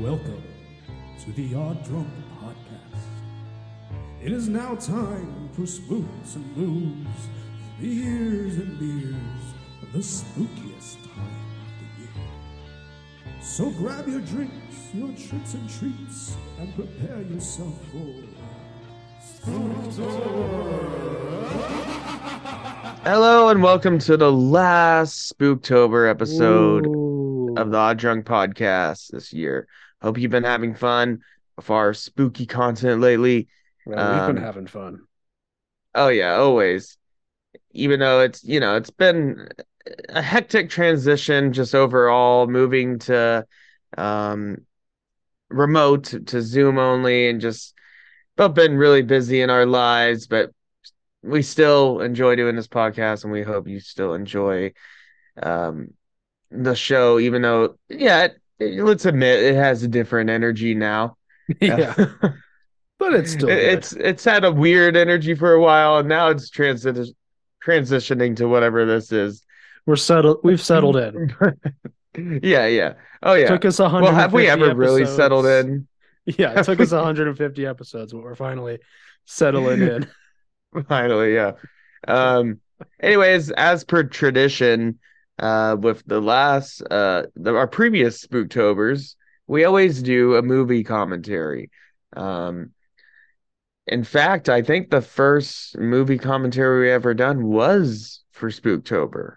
Welcome to the Odd Drunk Podcast. It is now time for spooks and booze, the years and beers of the spookiest time of the year. So grab your drinks, your tricks and treats, and prepare yourself for Spooktober. Hello and welcome to the last Spooktober episode Ooh. of the Odd Drunk Podcast this year. Hope you've been having fun with our spooky content lately. Well, we've um, been having fun. Oh yeah, always. Even though it's you know it's been a hectic transition just overall, moving to um remote to Zoom only, and just both been really busy in our lives, but we still enjoy doing this podcast, and we hope you still enjoy um the show, even though yeah, it- let's admit it has a different energy now. yeah, but it's still It- good. it's it's had a weird energy for a while, and now it's transi- transitioning to whatever this is. We're settled. We've settled in. yeah, yeah. Oh yeah. Took us a hundred. well, have we ever really settled in? Yeah, it took us 150 episodes, but we're finally settling in. Finally, yeah. Um. Anyways, as per tradition, uh, with the last uh, the, our previous Spooktobers, we always do a movie commentary. Um. In fact, I think the first movie commentary we ever done was for Spooktober.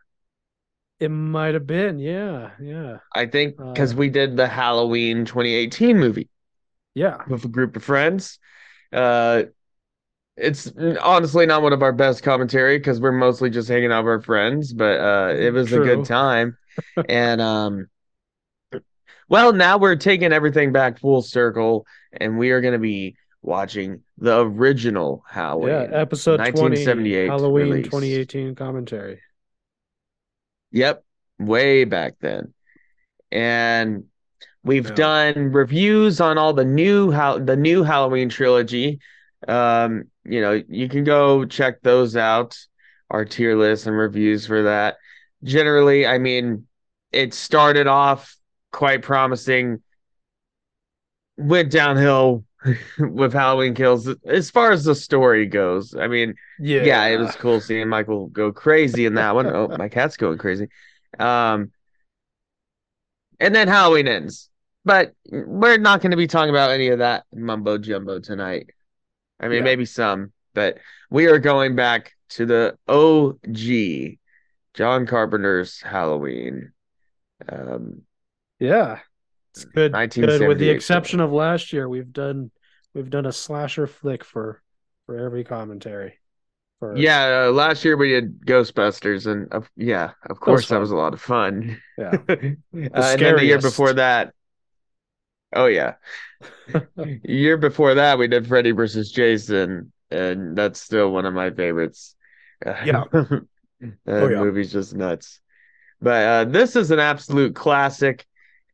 It might have been. Yeah, yeah, I think because Uh, we did the Halloween 2018 movie yeah. with a group of friends. Uh, it's honestly not one of our best commentary because we're mostly just hanging out with our friends, but uh, it was a good time. and um, well, now we're taking everything back full circle, and we are going to be watching the original Halloween. Yeah, episode 20, 1978 Halloween release. 2018 commentary. Yep, way back then. And we've Yeah. done reviews on all the new how the new Halloween trilogy. Um, you know, you can go check those out, our tier list and reviews for that. Generally, I mean, it started off quite promising, went downhill with Halloween Kills as far as the story goes. I mean, Yeah, yeah, it was cool seeing Michael go crazy in that one. Oh, my cat's going crazy. Um, and then Halloween ends, but we're not going to be talking about any of that mumbo jumbo tonight. I mean, Yeah. maybe some, but we are going back to the OG, John Carpenter's Halloween. Um, Yeah, it's good. Good. With the exception of last year, we've done we've done a slasher flick for for every commentary. For yeah, uh, last year we did Ghostbusters, and uh, yeah, of course that fun. was a lot of fun. yeah. uh, and then the year before that, oh yeah, year before that we did Freddy versus Jason, and that's still one of my favorites. Yeah. that Oh, yeah. movie's just nuts. But uh, this is an absolute classic.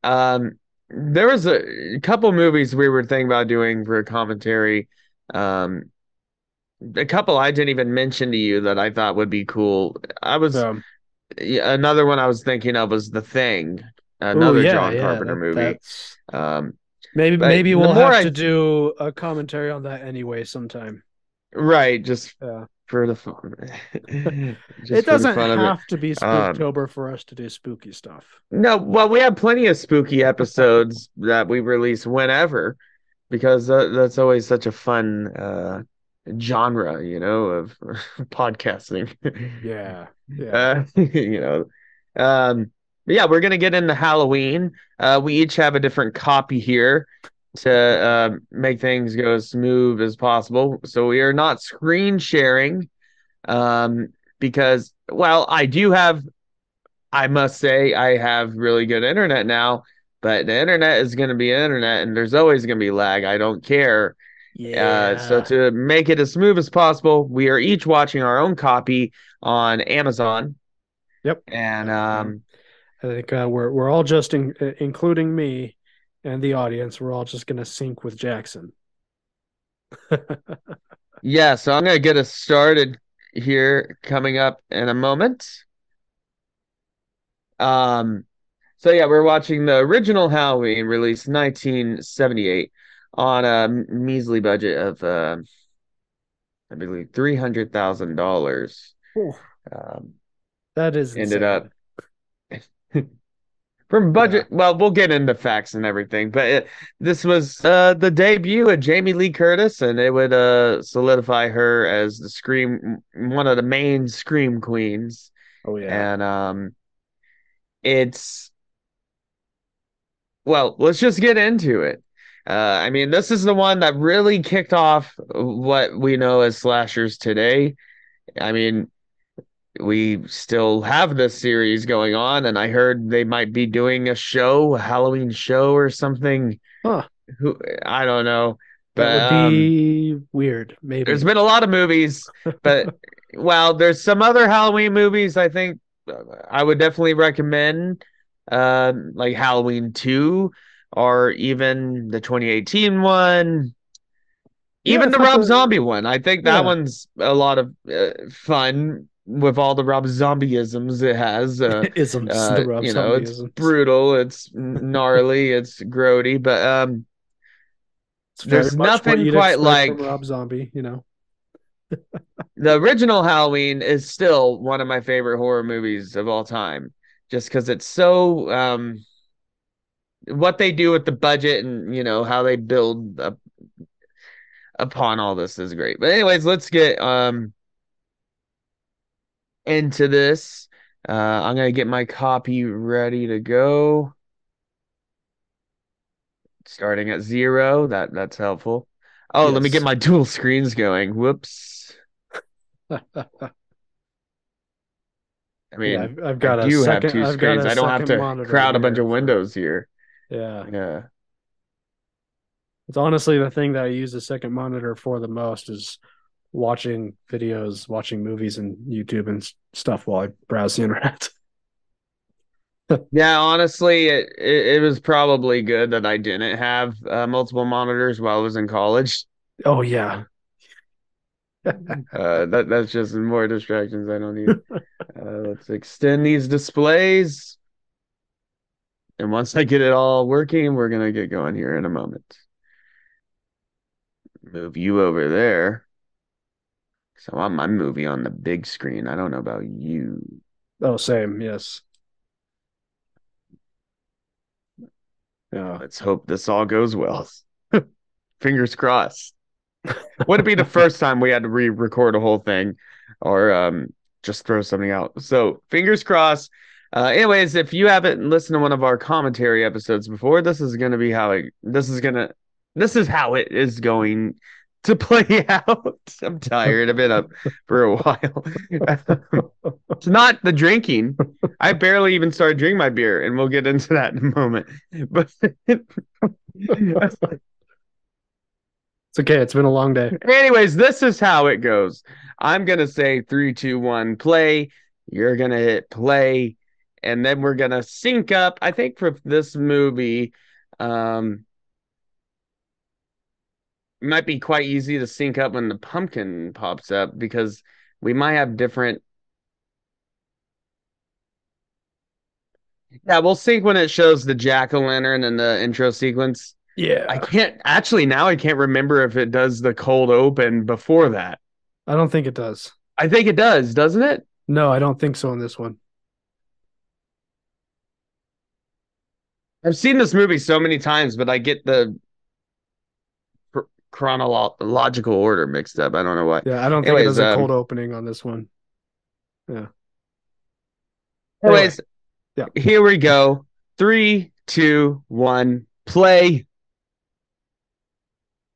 Um, there was a couple movies we were thinking about doing for a commentary. Um, a couple I didn't even mention to you that I thought would be cool. I was Um, another one I was thinking of was The Thing, another ooh, yeah, John yeah, Carpenter that- movie. that's- Um, Maybe But maybe we'll have I- to do a commentary on that anyway sometime. right, just Yeah. for the fun. It doesn't fun of it. have to be Um, Spooktober for us to do spooky stuff. No, well, we have plenty of spooky episodes that we release whenever, because uh, that's always such a fun uh, genre, you know, of podcasting. Yeah. Yeah. uh, you know um but yeah we're gonna get into halloween uh we each have a different copy here to uh, make things go as smooth as possible so we are not screen sharing um because well i do have i must say i have really good internet now but the internet is going to be internet and there's always going to be lag i don't care yeah. uh, so to make it as smooth as possible, we are each watching our own copy on Amazon. Yep. And um, I think uh, we're we're all just in, uh, including me and the audience. We're all just gonna sync with Jackson. yeah, so I'm gonna get us started here coming up in a moment. Um, So yeah, we're watching the original Halloween, released 1978, on a measly budget of, uh, I believe, three hundred thousand dollars. Um, That is ended insane. up from budget. Well, we'll get into facts and everything, but it, this was uh, the debut of Jamie Lee Curtis, and it would uh, solidify her as the scream, one of the main scream queens. Oh yeah. and um it's well let's just get into it uh i mean this is the one that really kicked off what we know as slashers today i mean we still have this series going on and i heard they might be doing a show a halloween show or something Huh. who i don't know That but would um, be weird. Maybe. there's been a lot of movies, but well, there's some other Halloween movies I think I would definitely recommend, uh, like Halloween 2 or even the 2018 one, even I the Rob Zombie one. I think that Yeah. one's a lot of uh, fun with all the Rob Zombieisms it has. Uh, isms. uh, the Rob you know, it's brutal, it's gnarly, it's grody, but um, there's nothing quite like- Rob Zombie. You know. the original Halloween is still one of my favorite horror movies of all time, just because it's so um, what they do with the budget and you know how they build up upon all this is great. But anyways, let's get um into this. Uh, I'm gonna get my copy ready to go. Starting at zero, that that's helpful. Oh, let me get my dual screens going. Whoops. I mean, yeah, I've, I've got I a do second. have two I've screens. I don't have to crowd a bunch of windows here. Yeah, Yeah. it's honestly the thing that I use the second monitor for the most is watching videos, watching movies, and YouTube and stuff while I browse the internet. Yeah, honestly, it, it it was probably good that I didn't have uh, multiple monitors while I was in college. oh yeah, Uh, that that's just more distractions I don't need. Uh, let's extend these displays. And once I get it all working, we're gonna get going here in a moment. Move you over there. So I want my movie on the big screen. I don't know about you. oh same. Yes. Yeah. Let's hope this all goes well. Fingers crossed. Would it be the first time we had to re-record a whole thing or um just throw something out? So fingers crossed. Uh anyways, if you haven't listened to one of our commentary episodes before, this is gonna be how it this is gonna this is how it is going to play out. I'm tired. I've been up for a while. it's not the drinking. I barely even started drinking my beer, and we'll get into that in a moment. But It's okay. It's been a long day. anyways, this is how it goes. I'm gonna say three, two, one, play. You're gonna hit play, and then we're gonna sync up. I think for this movie, um, it might be quite easy to sync up when the pumpkin pops up because we might have different. Yeah, we'll sync when it shows the jack o' lantern and the intro sequence. Yeah. I can't actually now. I can't remember if it does the cold open before that. I don't think it does. I think it does, doesn't it? No, I don't think so in this one. I've seen this movie so many times, but I get the chronological order mixed up. I don't know why. Yeah, I don't think it does a um, cold opening on this one. Yeah. Anyways, yeah. here we go. Three, two, one, play.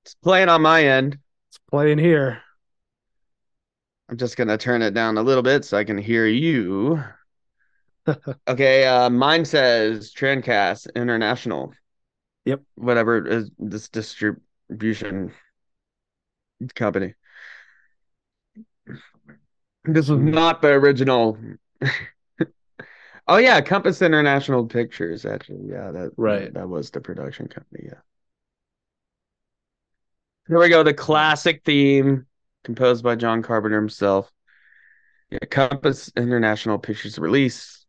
It's playing on my end. It's playing here. I'm just gonna turn it down a little bit so I can hear you. okay, uh, mine says Trancas International. Yep. Whatever is this distribution company. This was not the original. oh yeah, Compass International Pictures. Actually, yeah, that Right. That was the production company. Yeah. Here we go. The classic theme composed by John Carpenter himself. Yeah, Compass International Pictures release.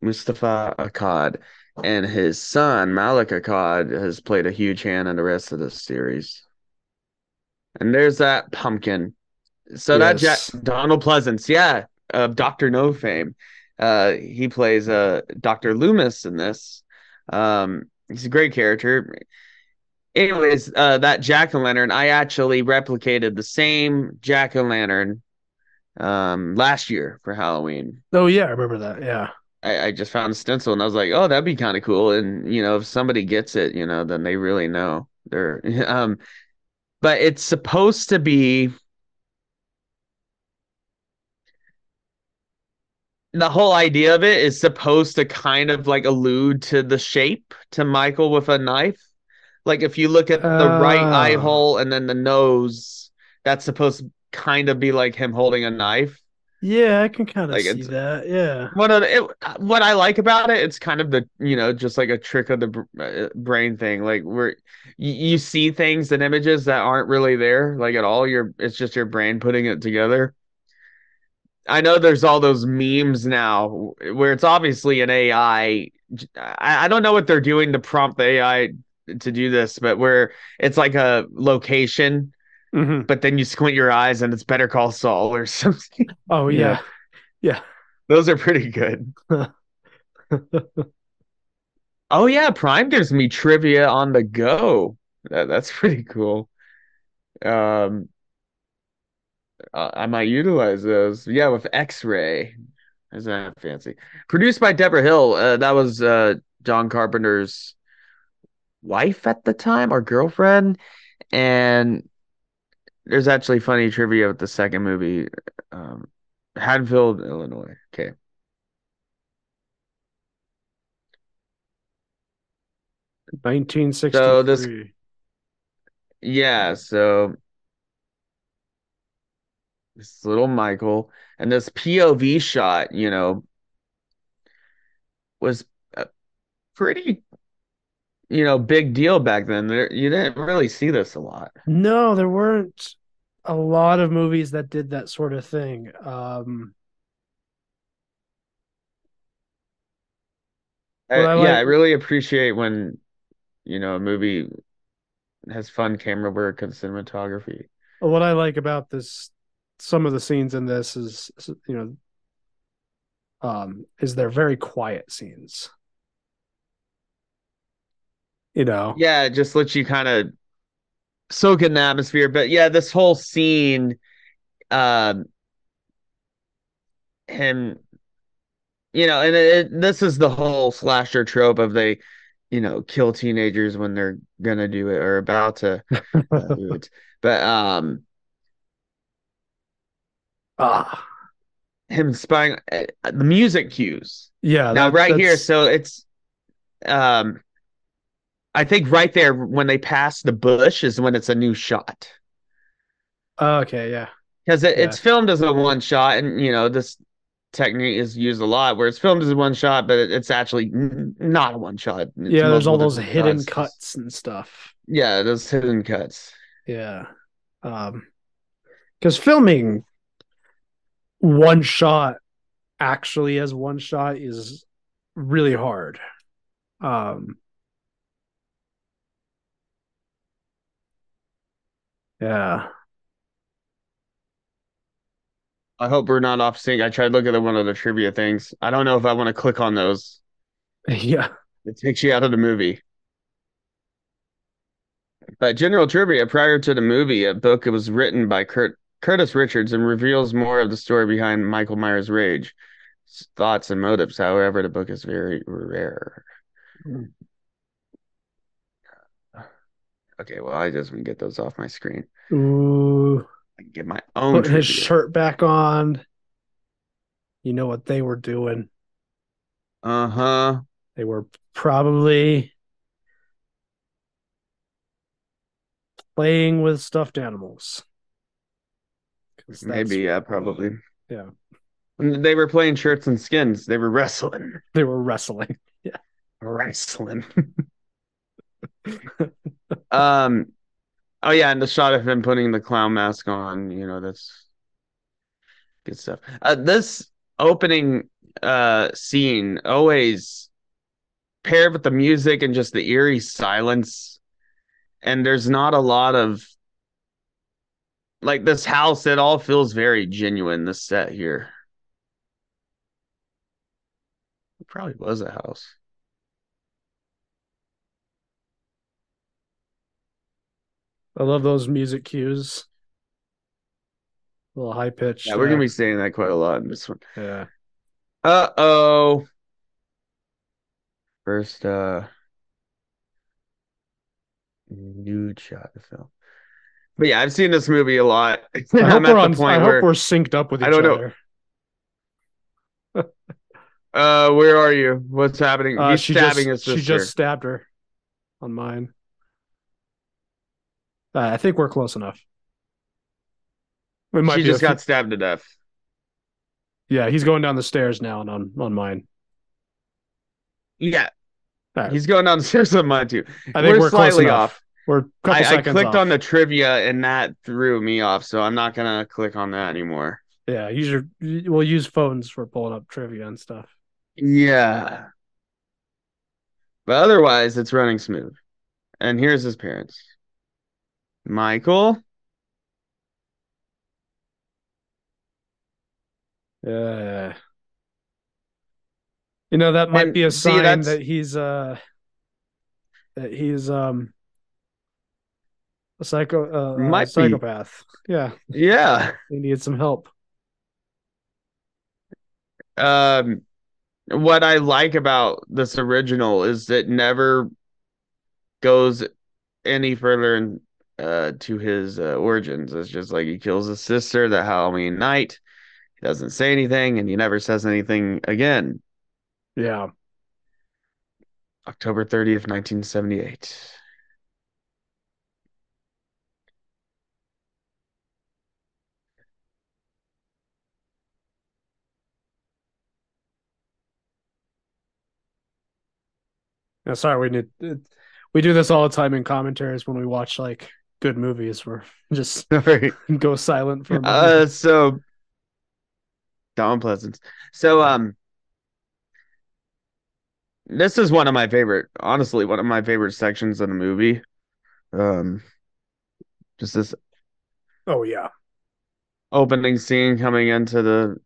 Moustapha Akkad, and his son Malek Akkad has played a huge hand in the rest of the series. And there's that pumpkin. So that Jack Donald Pleasence, yeah, of Doctor No fame. Uh, he plays uh Doctor Loomis in this. Um, he's a great character. Anyways, uh, that jack o' lantern, I actually replicated the same jack o' lantern um last year for Halloween. Oh yeah, I remember that. Yeah. I, I just found a stencil and I was like, oh, that'd be kind of cool. And you know, if somebody gets it, you know, then they really know. They're um, but it's supposed to be the whole idea of it is supposed to kind of like allude to the shape to Michael with a knife. Like if you look at the right eye Oh. hole and then the nose, that's supposed to kind of be like him holding a knife. Yeah, I can kind of Like, see that. Yeah. What it, what I like about it, it's kind of the you know just like a trick of the uh, brain thing. Like where you, you see things and images that aren't really there, like at all. You're it's just your brain putting it together. I know there's all those memes now where it's obviously an AI. I, I don't know what they're doing to prompt the AI to do this, but where it's like a location, hmm but then you squint your eyes and it's Better Call Saul or something. Oh Yeah. yeah. Those are pretty good. Oh yeah, Prime gives me trivia on the go. That, that's pretty cool. Um, uh, I might utilize those. Yeah, with X-Ray. Isn't that fancy? Produced by Debra Hill. Uh, that was uh John Carpenter's wife at the time or girlfriend. And there's actually funny trivia with the second movie. Um, Haddonfield, Illinois. Okay. Nineteen sixty So this- Yeah, so this little Michael and this POV shot, you know, was a pretty, you know, big deal back then. There, you didn't really see this a lot. No, there weren't a lot of movies that did that sort of thing. Um, I, I yeah, like- I really appreciate when, you know, a movie has fun camera work and cinematography. what I like about this, some of the scenes in this is, you know, um, is they're very quiet scenes. You know, Yeah, it just lets you kind of soak in the atmosphere. But yeah, this whole scene, um, him, you know, and it, it- this is the whole slasher trope of they, you know, kill teenagers when they're gonna do it or about to uh, do it. But um, ah, him spying uh, the music cues. yeah. now right here so it's um i think right there when they pass the bush is when it's a new shot okay, yeah, because it, Yeah. it's filmed as a one shot and you know this technique is used a lot where it's filmed as a one shot but it, it's actually n- not a one shot It's yeah. There's all those hidden shots. cuts and stuff. yeah those hidden cuts Yeah. Um because filming one shot actually as one shot is really hard. Um Yeah. i hope we're not off sync i tried looking at one of the trivia things i don't know if i want to click on those Yeah. It takes you out of the movie. But general trivia prior to the movie, a book was written by Kurt Curtis Richards and reveals more of the story behind Michael Myers' rage, thoughts and motives. However, the book is very rare. Mm. Okay, well, I just want to get those off my screen. Ooh. I can get my own Put his trivia. shirt back on. You know what they were doing. Uh-huh. They were probably playing with stuffed animals. Maybe, yeah, probably. Yeah. And They were playing shirts and skins. They were wrestling. They were wrestling. Yeah. Wrestling. um, oh yeah, and the shot of him putting the clown mask on, you know, that's good stuff. Uh, this opening uh scene always paired with the music and just the eerie silence and there's not a lot of like this house it all feels very genuine this set here it probably was a house I love those music cues. A little high pitch. yeah we're gonna be saying that quite a lot in this one Yeah. uh-oh first uh nude shot of film but yeah i've seen this movie a lot I hope we're on. I hope we're synced up with each I don't know. other. Uh, where are you? What's happening? Uh, He's she stabbing just, his She just stabbed her on mine. Uh, I think we're close enough. It might She just few- got stabbed to death. Yeah, he's going down the stairs now and on on mine. Yeah, right. he's going down the stairs on mine too. I think we're we're, slightly off. We're I clicked off. on the trivia and that threw me off, so I'm not gonna click on that anymore. Yeah, use your. We'll use phones for pulling up trivia and stuff. Yeah, but otherwise it's running smooth. And here's his parents, Michael. Yeah. You know that might And be a see, sign that's- that he's uh that he's um a psycho uh, a Might be. psychopath. Yeah, Yeah. he needs some help. um what I like about this original is it never goes any further in, uh to his uh, origins. It's just like he kills his sister that Halloween night. He doesn't say anything and he never says anything again. Yeah. October 30th, 1978. Yeah, sorry, we need we do this all the time in commentaries when we watch like good movies. We're just Sorry. go silent for a moment. Uh so Don Pleasence. So um this is one of my favorite honestly one of my favorite sections of the movie. Um just this oh yeah. opening scene coming into the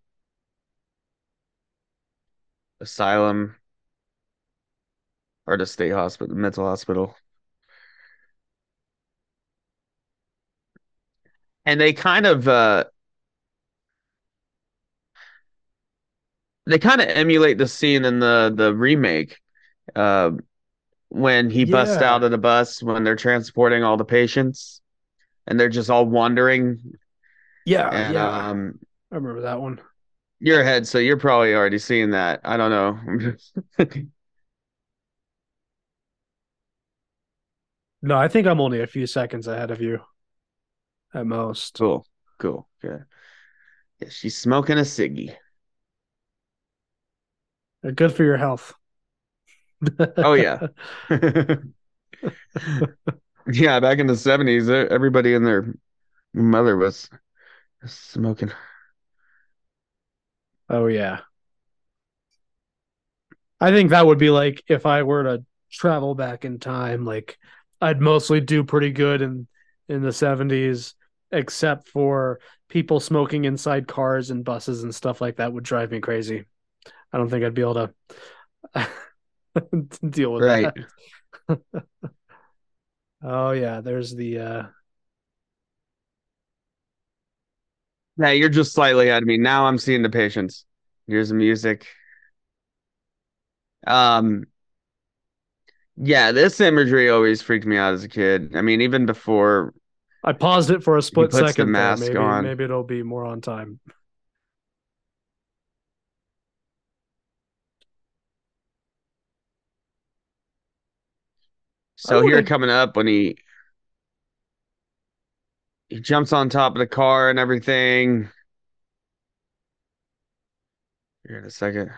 asylum or the state hospital mental hospital. And they kind of uh they kind of emulate the scene in the the remake uh when he busts out of the bus when they're transporting all the patients and they're just all wandering. Yeah, and yeah. um I remember that one. you're ahead so you're probably already seeing that. I don't know. No, I think I'm only a few seconds ahead of you at most. cool. Cool. Good yeah, she's smoking a ciggy. They're good for your health. oh yeah. Yeah back in the 70s e- everybody and their mother was smoking. Oh yeah. I think that would be like if I were to travel back in time, like I'd mostly do pretty good in in the 70s except for people smoking inside cars and buses and stuff like that would drive me crazy. I don't think I'd be able to deal with right. that. Oh yeah, there's the uh yeah you're just slightly ahead of me. Now i'm seeing the patients. Here's the music. Um yeah this imagery always freaked me out as a kid. I mean even before I paused it for a split the second. there. mask Maybe on. maybe it'll be more on time. So here coming up when he he jumps on top of the car and everything. Here in a second.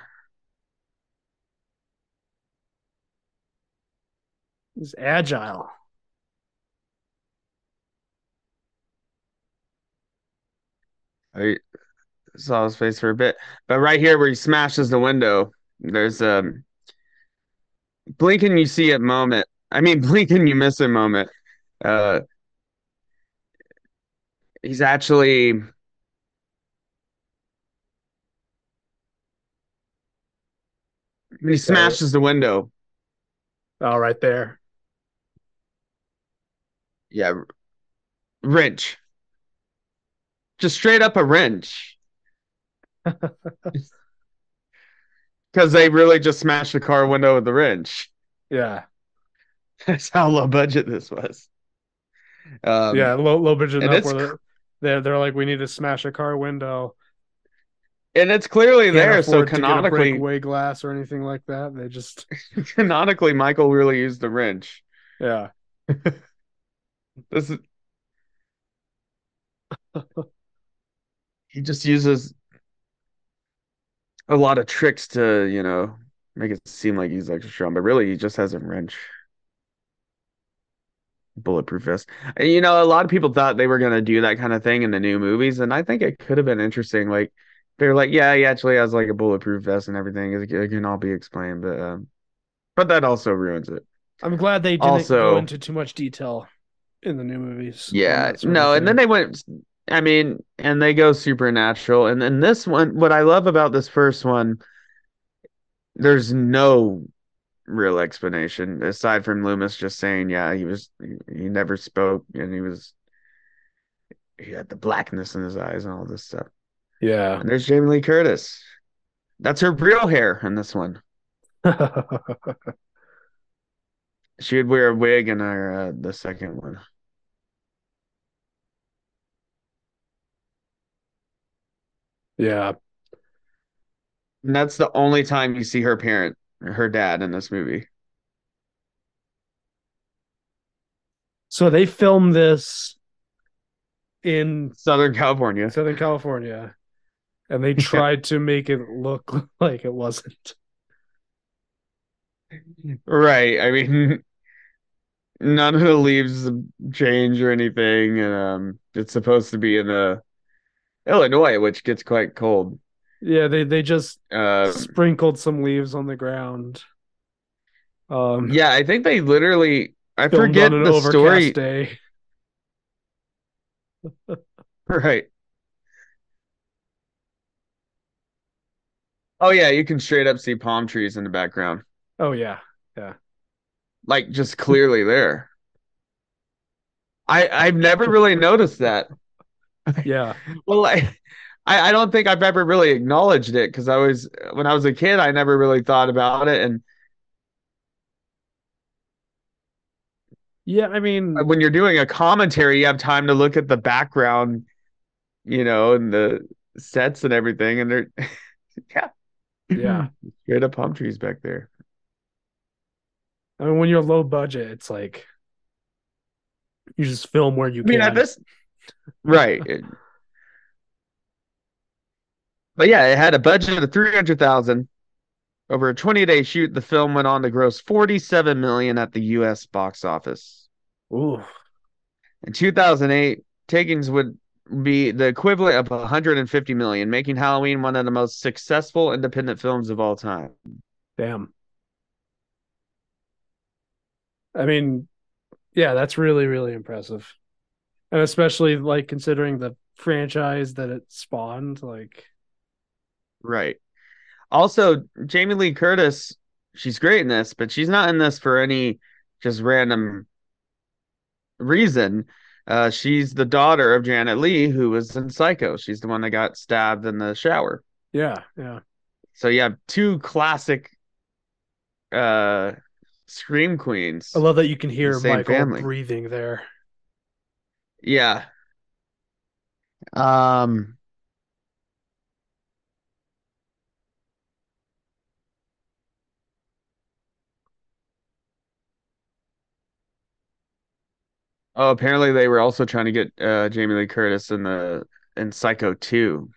He's agile. I, saw his face for a bit. But right here where he smashes the window, there's um blink and you see it moment. I mean blink and you miss a moment. Uh he's actually he smashes the window. Oh, right there. Yeah. Wrench. Just straight up a wrench. Because they really just smashed the car window with the wrench. Yeah. That's how low budget this was. Um, yeah, low low budget enough where they're, they're they're like we need to smash a car window. and it's clearly Can't there. So afford to get canonically, breakaway glass or anything like that. They just canonically, Michael really used the wrench. yeah. This is he just uses a lot of tricks to, you know, make it seem like he's extra strong, but really he just has a wrench. Bulletproof vest. And, you know, a lot of people thought they were gonna do that kind of thing in the new movies, and I think it could have been interesting. Like they're like, yeah, he actually has like a bulletproof vest and everything. It, it can all be explained, but um, but that also ruins it. I'm glad they didn't Also- go into too much detail in the new movies. Yeah, that sort of no, and then they went. I mean, and they go supernatural, and then this one. What I love about this first one, there's no real explanation aside from Loomis just saying, yeah, he was he, he never spoke, and he was he had the blackness in his eyes and all this stuff. yeah. And there's Jamie Lee Curtis. That's her real hair in this one. She would wear a wig in our uh, the second one. Yeah. And that's the only time you see her parent, her dad in this movie. So they filmed this in Southern California. Southern California, and they tried to make it look like it wasn't. Right. I mean, none of the leaves change or anything. And um, it's supposed to be in uh, Illinois, which gets quite cold. Yeah, they they just Uh, sprinkled some leaves on the ground. Um, yeah, I think they literally, I forget the story. day. Right. Oh, yeah, you can straight up see palm trees in the background. Oh yeah, yeah, Like just clearly there. I I've never really noticed that. yeah, Well, I, I don't think I've ever really acknowledged it because I was when I was a kid, I never really thought about it. And yeah. I mean, when you're doing a commentary, you have time to look at the background, you know, and the sets and everything. And they're, yeah, yeah. straight up palm trees back there. I mean, when you're low budget, it's like you just film where you I mean, can. at this, right. But yeah, it had a budget of three hundred thousand. Over a twenty day shoot, the film went on to gross forty seven million at the U.S. box office. Ooh, In 2008, takings would be the equivalent of 150 million, making Halloween one of the most successful independent films of all time. damn. I mean, yeah, that's really really impressive, and especially like considering the franchise that it spawned. Like, Right. Also, Jamie Lee Curtis, she's great in this, but she's not in this for any just random reason. Uh, she's the daughter of Janet Leigh, who was in Psycho. She's the one that got stabbed in the shower. yeah, yeah, So you have two classic uh scream queens. I love that you can hear Michael family. breathing there. Yeah. Um Oh, apparently they were also trying to get uh Jamie Lee Curtis in the in Psycho 2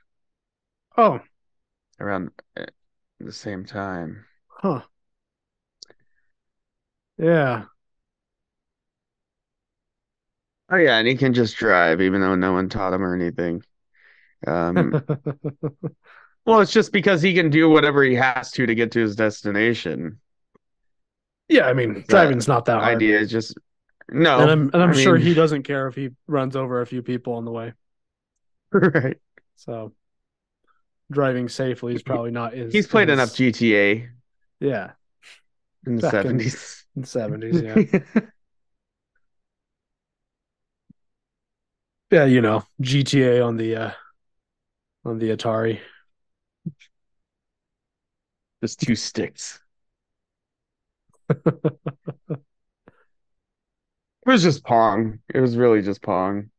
Oh, around uh, the same time. huh. Yeah, Oh yeah, and he can just drive even though no one taught him or anything. Um, well, it's just because he can do whatever he has to to get to his destination. yeah, I mean, That driving's not that hard. Idea is just no, and I'm and I'm I sure mean- he doesn't care if he runs over a few people on the way. right. So driving safely is probably not his. He's played his- enough GTA Yeah, in the seventies. in the seventies. Yeah, yeah, you know, GTA on the uh on the Atari. just two sticks. It was just Pong. It was really just Pong.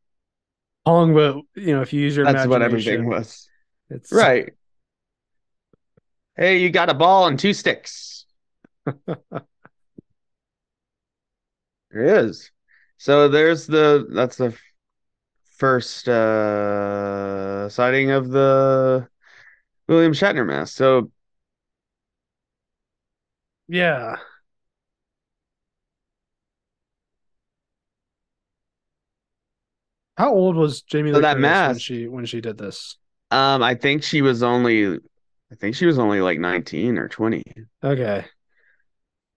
Pong, but you know, if you use your That's what everything was. It's Right. Hey, you got a ball and two sticks. There is. So there's the that's the first uh sighting of the William Shatner mask. So Yeah. How old was Jamie So Lee that Curtis when mask- she when she did this? um I think she was only I think she was only like 19 or 20. Okay.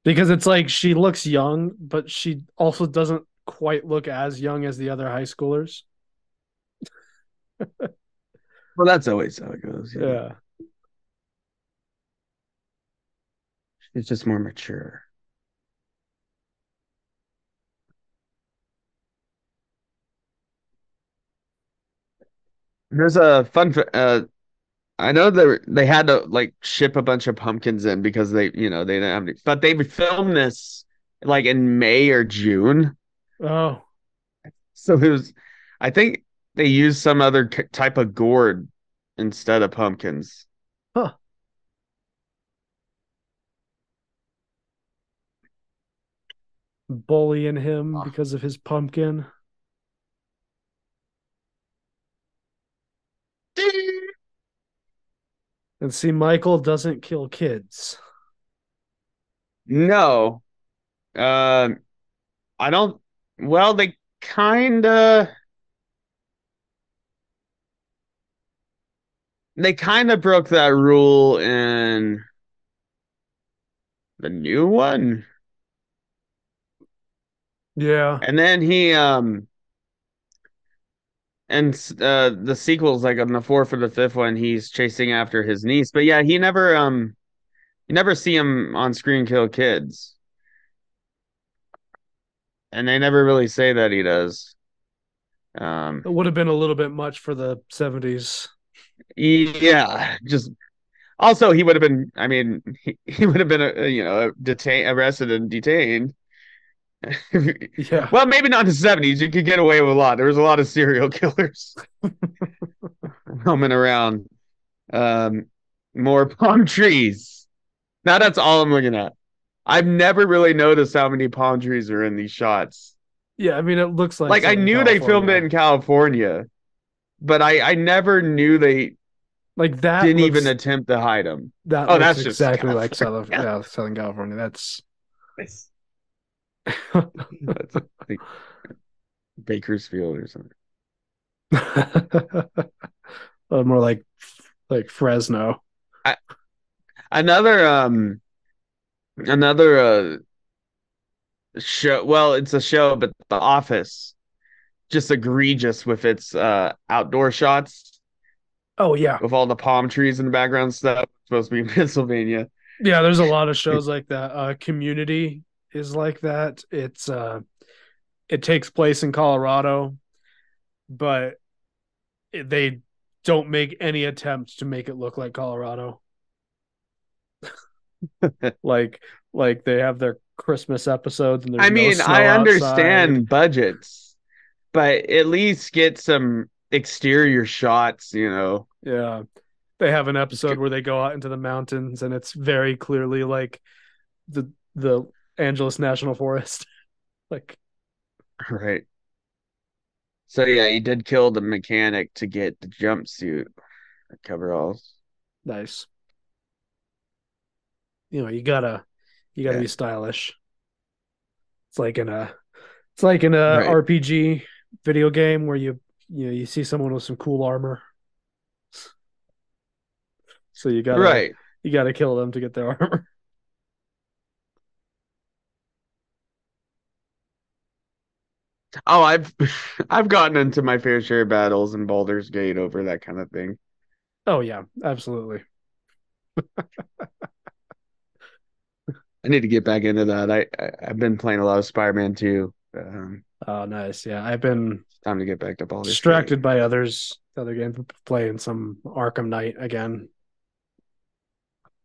Because it's like she looks young, but she also doesn't quite look as young as the other high schoolers. Well, that's always how it goes. Yeah. Yeah. It's just more mature. There's a fun. Uh, I know they they had to like ship a bunch of pumpkins in because they, you know, they didn't have any. But they filmed this like in May or June, Oh. so it was. I think they used some other type of gourd instead of pumpkins. Huh. Bullying him Ah. because of his pumpkin. And see, Michael doesn't kill kids. No. Uh, I don't. Well, they kind of. They kind of broke that rule in the new one. Yeah. And then he um and uh the sequels like on the fourth or the fifth one he's chasing after his niece. But yeah, he never um you never see him on screen kill kids. And they never really say that he does. Um It would have been a little bit much for the 70s. Yeah, just also he would have been I mean he, he would have been uh, you know detained arrested and detained. Yeah. Well, maybe not in the seventies. You could get away with a lot. There was a lot of serial killers roaming around. Um, more palm trees. Now that's all I'm looking at. I've never really noticed how many palm trees are in these shots. Yeah, I mean, it looks like Like I knew they filmed it in California, but I I never knew they like that. didn't looks, even attempt to hide them. That Oh, that's exactly like Southern, California. yeah, Southern California. That's That's like Bakersfield or something. More like like Fresno. another um another uh show well it's a show but the office just egregious with its uh outdoor shots Oh yeah, with all the palm trees in the background stuff it's supposed to be in pennsylvania yeah. There's a lot of shows like that. Uh, Community is like that. It's uh, it takes place in Colorado, but they don't make any attempt to make it look like Colorado. like like they have their Christmas episodes and i no mean snow i outside. understand budgets but at least get some exterior shots you know Yeah. They have an episode where they go out into the mountains and it's very clearly like the the Angeles National Forest. like right so yeah he did kill the mechanic to get the jumpsuit coveralls nice. You know, you gotta you gotta Yeah. be stylish. It's like in a it's like in a Right. RPG video game where you you know you see someone with some cool armor. So you gotta right. you gotta kill them to get their armor. Oh, I've I've gotten into my fair share of battles in Baldur's Gate over that kind of thing. Oh yeah, absolutely. I need to get back into that. I, I I've been playing a lot of Spider-Man 2. Um, Oh nice. Yeah. I've been it's time to get back to Baldur's Gate. distracted by others. Other game playing some Arkham Knight again.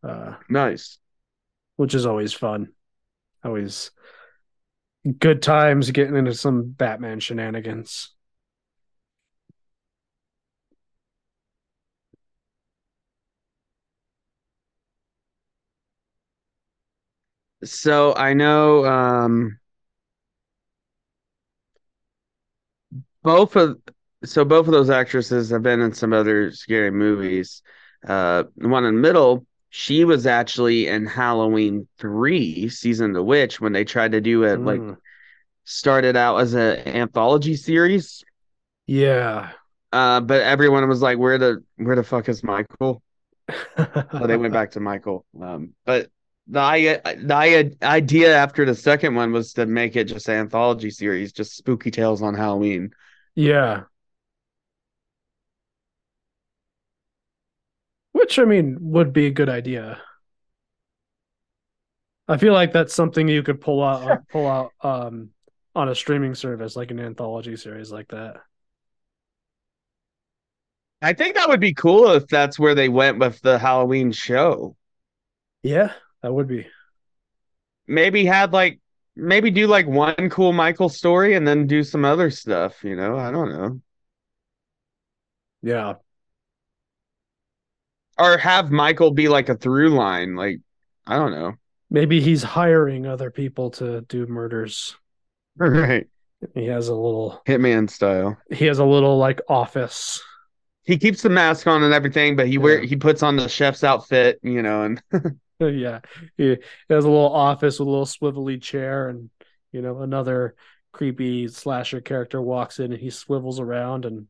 Uh Nice. which is always fun. Always good times getting into some Batman shenanigans. So I know um both of so both of those actresses have been in some other scary movies. Uh the one in the middle, she was actually in Halloween 3 season of the witch when they tried to do it like Mm. started out as an anthology series. Yeah. Uh but everyone was like where the where the fuck is Michael? So they went back to Michael. Um, but the i- the i- idea after the second one was to make it just an anthology series, just spooky tales on Halloween. Yeah. Which I mean would be a good idea. I feel like that's something you could pull out pull out um on a streaming service like an anthology series like that. I think that would be cool if that's where they went with the Halloween show. Yeah, that would be. Maybe had like maybe do like one cool Michael story and then do some other stuff, you know? I don't know. Yeah. Or have Michael be like a through line, like I don't know. Maybe he's hiring other people to do murders. Right. He has a little Hitman style. he has a little like office. He keeps the mask on and everything, but he wear Yeah. he puts on the chef's outfit, you know, and yeah. He, he has a little office with a little swivelly chair and you know, another creepy slasher character walks in and he swivels around and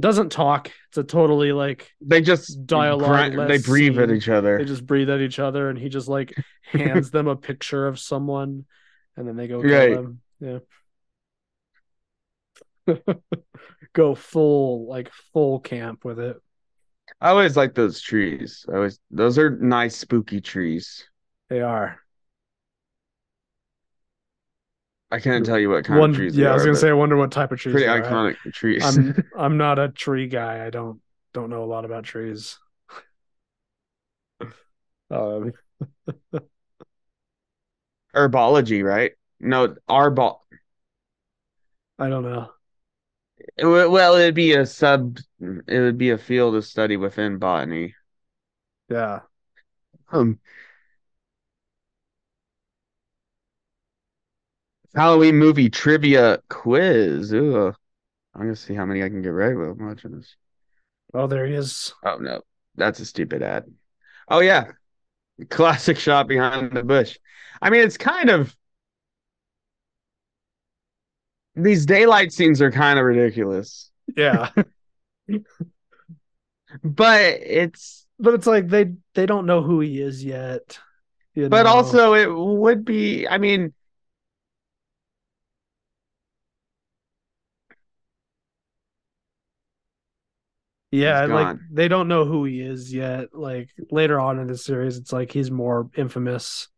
doesn't talk. It's a totally like they just Dialogue they breathe at each other. they just breathe at each other and he just like hands them a picture of someone and then they go kill Right. them. Yeah. go full like full camp with it. I always like those trees. I always those are nice spooky trees. They are. I can't tell you what kind One of trees. yeah, I was gonna say I wonder what type of trees pretty they are. iconic trees. I'm I'm not a tree guy. I don't don't know a lot about trees. Um, Herbology, right? No, arbol. I don't know. It would- Well, it'd be a sub. It would be a field of study within botany. Yeah. Um, Halloween movie trivia quiz. Ooh, I'm gonna see how many I can get right while I'm watching this. Oh, there he is. Oh no, that's a stupid ad. Oh yeah, classic shot behind the bush. I mean, it's kind of these daylight scenes are kind of ridiculous, Yeah. but it's but it's like they they don't know who he is yet. you but know? also it would be. I mean, yeah, like they don't know who he is yet. Like later on in the series, it's like he's more infamous.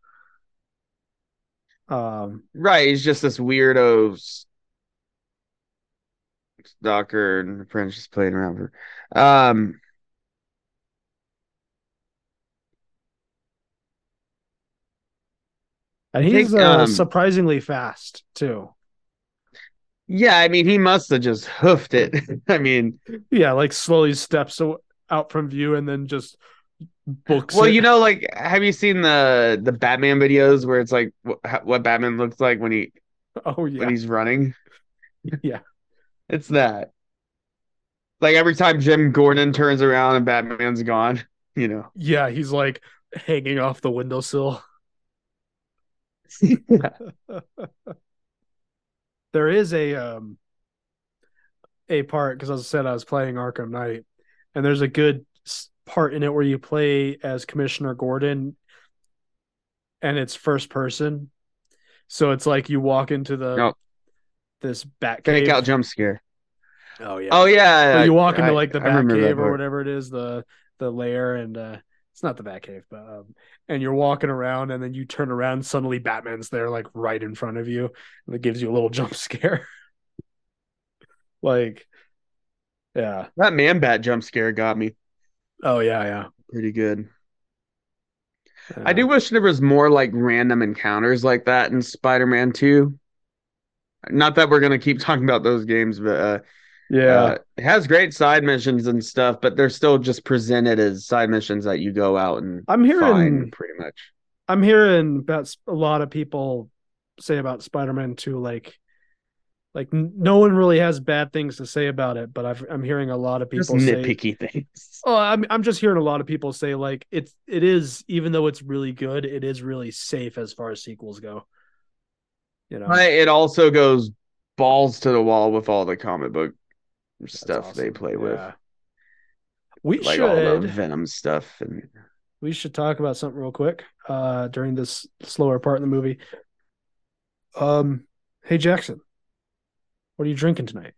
Um, right? He's just this weirdo stalker and apprentice just playing around for. Um, and he's think, uh, um, surprisingly fast too. yeah, I mean, he must have just hoofed it. I mean. Yeah, like slowly steps out from view and then just books. Well, it. you know, like, have you seen the the Batman videos where it's like what, what Batman looks like when he oh yeah, when he's running? Yeah. It's that. Like every time Jim Gordon turns around and Batman's gone, you know. yeah, he's like hanging off the windowsill. there is a um a part because as I said I was playing Arkham Knight, and there's a good part in it where you play as Commissioner Gordon, and it's first person. So it's like you walk into the. This bat Fake cave. out jump scare. Oh yeah. Oh yeah. Or you walk into like the I bat remember cave or whatever it is, the the lair, and uh it's not the bat cave, but um, and you're walking around, and then you turn around, suddenly Batman's there, like right in front of you, and it gives you a little jump scare. like, yeah. That man bat jump scare got me Oh yeah, yeah. pretty good. I do wish there was more like random encounters like that in Spider-Man 2. Not that we're gonna keep talking about those games, but uh, Yeah. uh, it has great side missions and stuff, but they're still just presented as side missions that you go out and I'm hearing find pretty much. I'm hearing about a lot of people say about Spider-Man 2 like like no one really has bad things to say about it, but I've, I'm hearing a lot of Just people say nitpicky things. Oh, I'm I'm just hearing a lot of people say like it's it is even though it's really good, it is really safe as far as sequels go. You know, But it also goes balls to the wall with all the comic book That's stuff they awesome. play with, We like all the should Venom stuff and we should talk about something real quick uh during this slower part in the movie. Um, hey Jackson, what are you drinking tonight?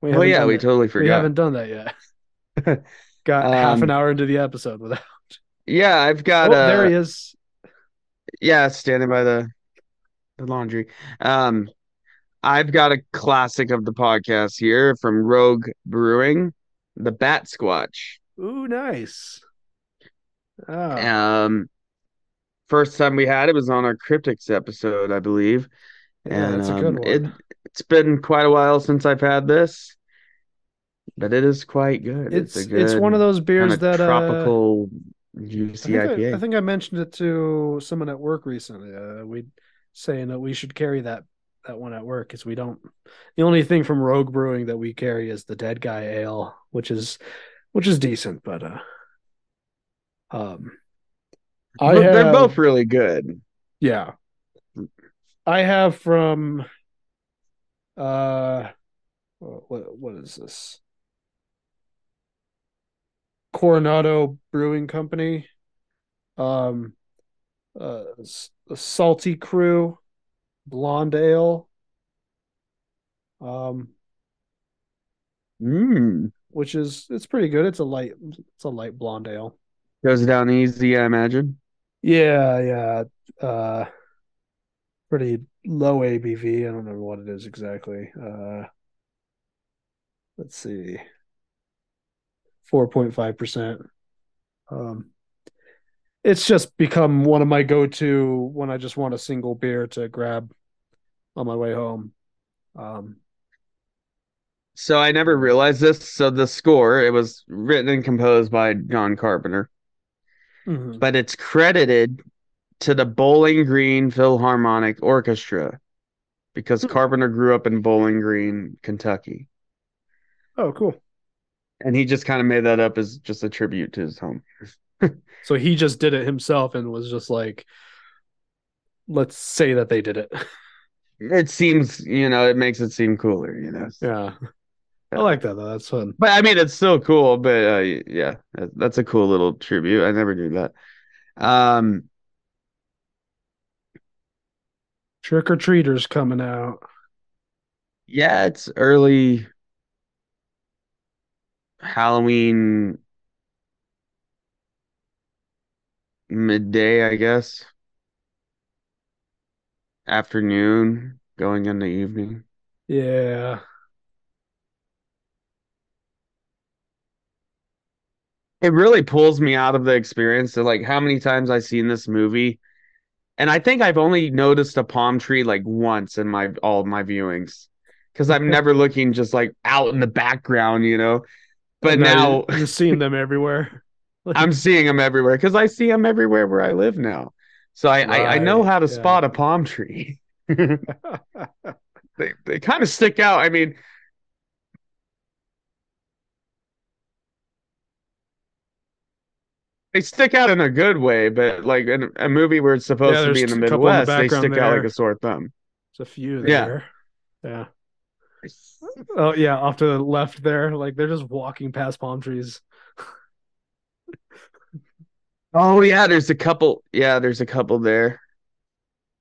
We oh yeah, we that- totally forgot. we haven't done that yet. Got half an Um, hour into the episode without. Yeah, I've Oh, got uh, there he is. yeah, standing by the the laundry. Um, I've got a classic of the podcast here from Rogue Brewing, the Bat Squatch. Ooh, nice. Ah, Um, first time we had it was on our Cryptids episode, I believe. yeah, and good um, one. it it's been quite a while since I've had this, but it is quite good. it's a it's one of those beers that uh, tropical I juicy think I. I think I mentioned it to someone at work recently. Uh, we saying that we should carry that that one at work because we don't. The only thing from Rogue Brewing that we carry is the Dead Guy Ale, which is which is decent, but uh, um, I But they're both really good. yeah. I have from uh what what is this? Coronado Brewing Company. Um uh Salty Crew Blonde Ale. Um Mm. which is it's pretty good. It's a light it's a light blonde ale. Goes down easy, I imagine. Yeah, yeah. Uh pretty low ABV. I don't remember what it is exactly. Uh let's see. 4.5%. Um it's just become one of my go-to when I just want a single beer to grab on my way home. Um So I never realized this. So the score, it was written and composed by John Carpenter, mhm. but it's credited to the Bowling Green Philharmonic Orchestra because Hmm. Carpenter grew up in Bowling Green, Kentucky. Oh, cool. And he just kind of made that up as just a tribute to his home. So he just did it himself and was just like let's say that they did it. It seems, you know, it makes it seem cooler, you know. Yeah. I like that though. That's fun. But I mean, it's still cool. But uh, yeah, that's a cool little tribute. I never knew that. Um, Trick or treaters coming out. yeah, it's early Halloween midday, I guess. Afternoon, going into evening. Yeah. It really pulls me out of the experience to like how many times I've seen this movie. And I think I've only noticed a palm tree like once in my all of my viewings. Because I'm never looking just like out in the background, you know. But now you're seeing them everywhere. I'm seeing them everywhere because I see them everywhere where I live now. So I, I, I know how to yeah. spot a palm tree. they they kind of stick out. I mean, they stick out in a good way, but like in a movie where it's supposed Yeah, to be in the in the Midwest, they stick out like a sore thumb. There's a few there. Yeah. there. Yeah. Oh yeah, off to the left there. Like they're just walking past palm trees. Oh yeah, there's a couple. Yeah, there's a couple there.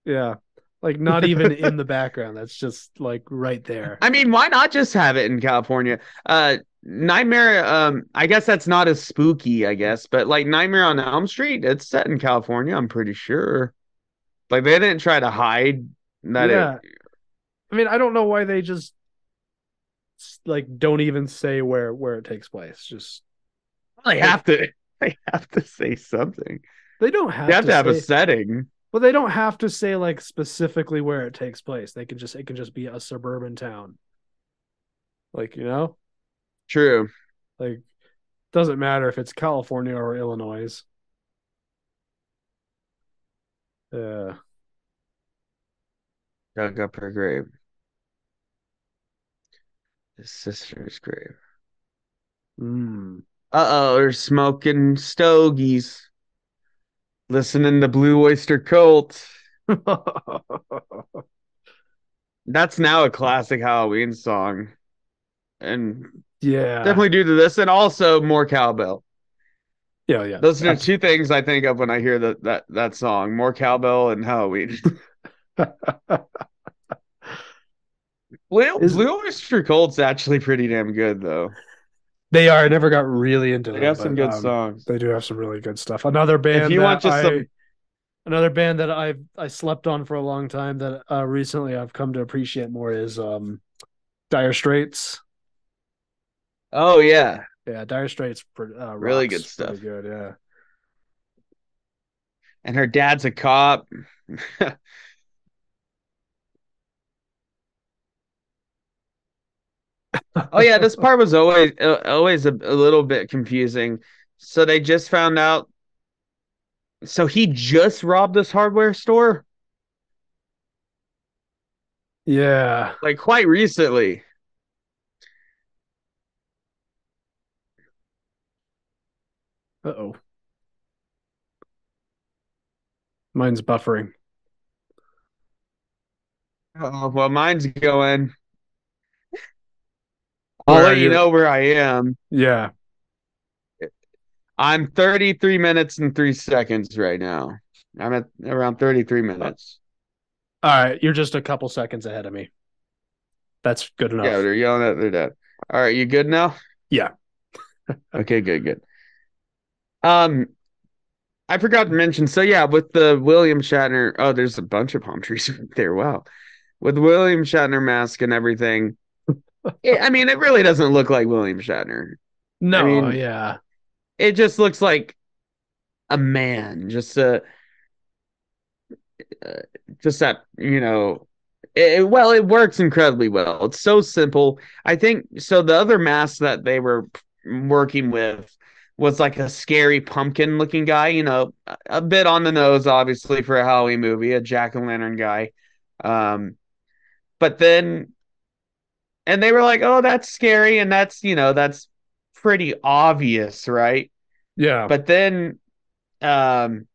Yeah. Like not even in the background. That's just like right there. I mean, why not just have it in California? Uh Nightmare um I guess that's not as spooky, I guess, but like Nightmare on Elm Street, it's set in California, I'm pretty sure. Like they didn't try to hide that Yeah. it I mean, I don't know why they just like don't even say where where it takes place. Just they have to they have to say something. they don't have They have to, to have a setting. well, they don't have to say like specifically where it takes place. They can just it can just be a suburban town. Like, you know? True. Like doesn't matter if it's California or Illinois. Yeah. Dug up her grave. His sister's grave. Mm. Uh oh, they're smoking stogies. Listening to Blue Oyster Cult. That's now a classic Halloween song. And yeah. definitely due to this, and also more cowbell. Yeah, yeah. Those are two things I think of when I hear that that that song: more cowbell and Halloween. Blue, Blue Oyster Cult's actually pretty damn good, though. They are. I never got really into They them. have some but, good um, songs. They do have some really good stuff. Another band If you that want just I, some- another band that I I slept on for a long time that uh, recently I've come to appreciate more is um Dire Straits. Oh yeah, Yeah, Dire Straits pr- uh, Really good stuff. pretty good, yeah. and her dad's a cop. oh yeah, this part was always uh, always a, a little bit confusing. So they just found out. So he just robbed this hardware store, Yeah. like quite recently. Uh oh. Mine's buffering. Oh well, mine's going. I'll Where let you know where I am. Yeah. I'm 33 minutes and three seconds right now. I'm at around 33 minutes. All right, you're just a couple seconds ahead of me. That's good enough. Yeah, they're yelling at their dad. All right, you good now? Yeah. okay, good, good. Um, I forgot to mention. So yeah, with the William Shatner. Oh, there's a bunch of palm trees right there. Wow, with William Shatner mask and everything. It, I mean, it really doesn't look like William Shatner. no, I mean- yeah. It just looks like a man, just a, uh, just that you know. It, well, it works incredibly well. It's so simple. I think so. The other mask that they were working with was like a scary pumpkin looking guy, you know, a- a bit on the nose, obviously, for a Halloween movie, a jack o' lantern guy. Um, but then, and they were like, oh, that's scary. And that's, you know, that's pretty obvious, right? Yeah. But then, um,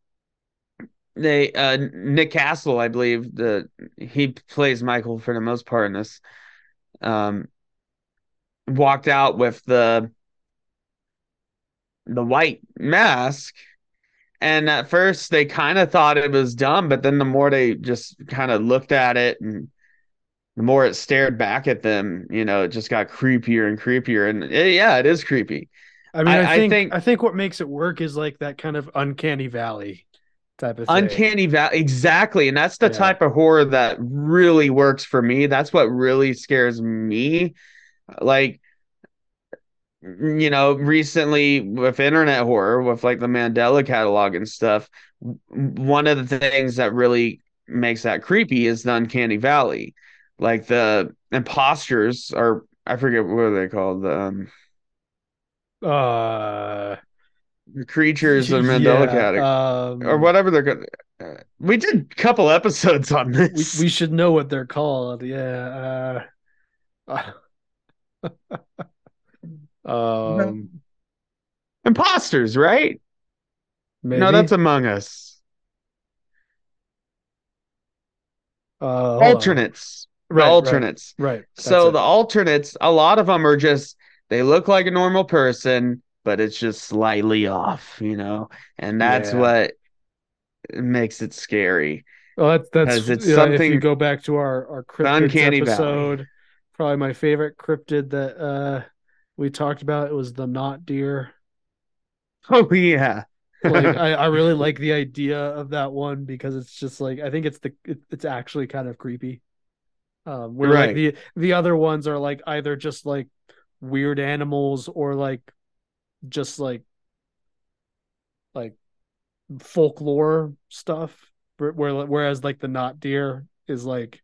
they, uh, Nick Castle, I believe, the he plays Michael for the most part in this, um, walked out with the the white mask. And at first they kind of thought it was dumb, but then the more they just kind of looked at it and the more it stared back at them, you know, it just got creepier and creepier. And eh, yeah, it is creepy. I mean, I, I- I think, think- I think what makes it work is like that kind of uncanny valley type of thing. Uncanny Valley, exactly. And that's the Yeah. type of horror that really works for me. That's what really scares me. Like, you know, recently with internet horror, with like the Mandela catalog and stuff, one of the things that really makes that creepy is the Uncanny Valley. Like the imposters are, I forget what are they called, um, Uh, the creatures of Mandela yeah, um, or whatever they're going uh, we did a couple episodes on this. we should know what they're called. Yeah. Uh, um, Imposters, right? maybe. No, that's Among Us. uh. Alternates. The Right, right, alternates. Right. So that's the alternates, a lot of them are just they look like a normal person, but it's just slightly off, you know, and that's Yeah. what makes it scary. Well, that's that's it's yeah, If you something- go back to our our cryptids uncanny valley. episode, probably my favorite cryptid that uh we talked about it was the not deer. Oh yeah, Like I, I really like the idea of that one because it's just like I think it's the it, it's actually kind of creepy. Um, where Right. like the the other ones are like either just like weird animals or like just like like folklore stuff. Where, where whereas like the not deer is like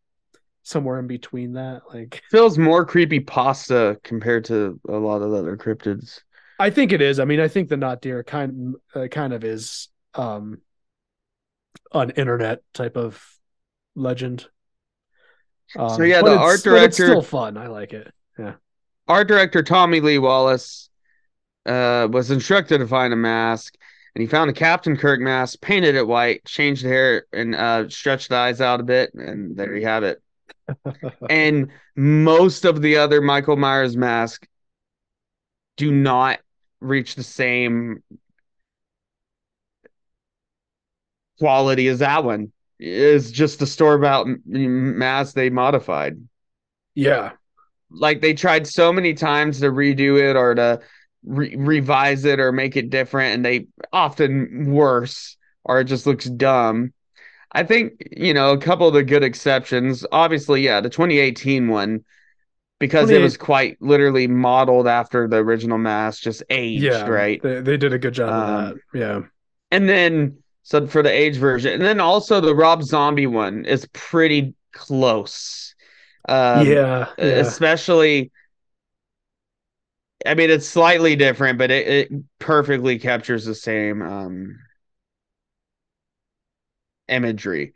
somewhere in between that. Like feels more creepy pasta compared to a lot of other cryptids. I think it is. I mean, I think the not deer kind uh, kind of is um an internet type of legend. Um, So, yeah, the art but it's director- still fun. I like it. Yeah. Art director Tommy Lee Wallace uh, was instructed to find a mask, and he found a Captain Kirk mask, painted it white, changed the hair, and uh, stretched the eyes out a bit, and there you have it. and most of the other Michael Myers masks do not reach the same quality as that one. It's just a store about mass they modified. Yeah, like they tried so many times to redo it or to re- revise it or make it different and they often worse or it just looks dumb i think you know a couple of the good exceptions obviously yeah the 2018 one because it was quite literally modeled after the original mass, just aged yeah, right They, they did a good job Um, of that. Yeah, and then so for the age version and then also the rob zombie one is pretty close. Um, yeah, yeah. especially i mean it's slightly different but it, it perfectly captures the same um imagery.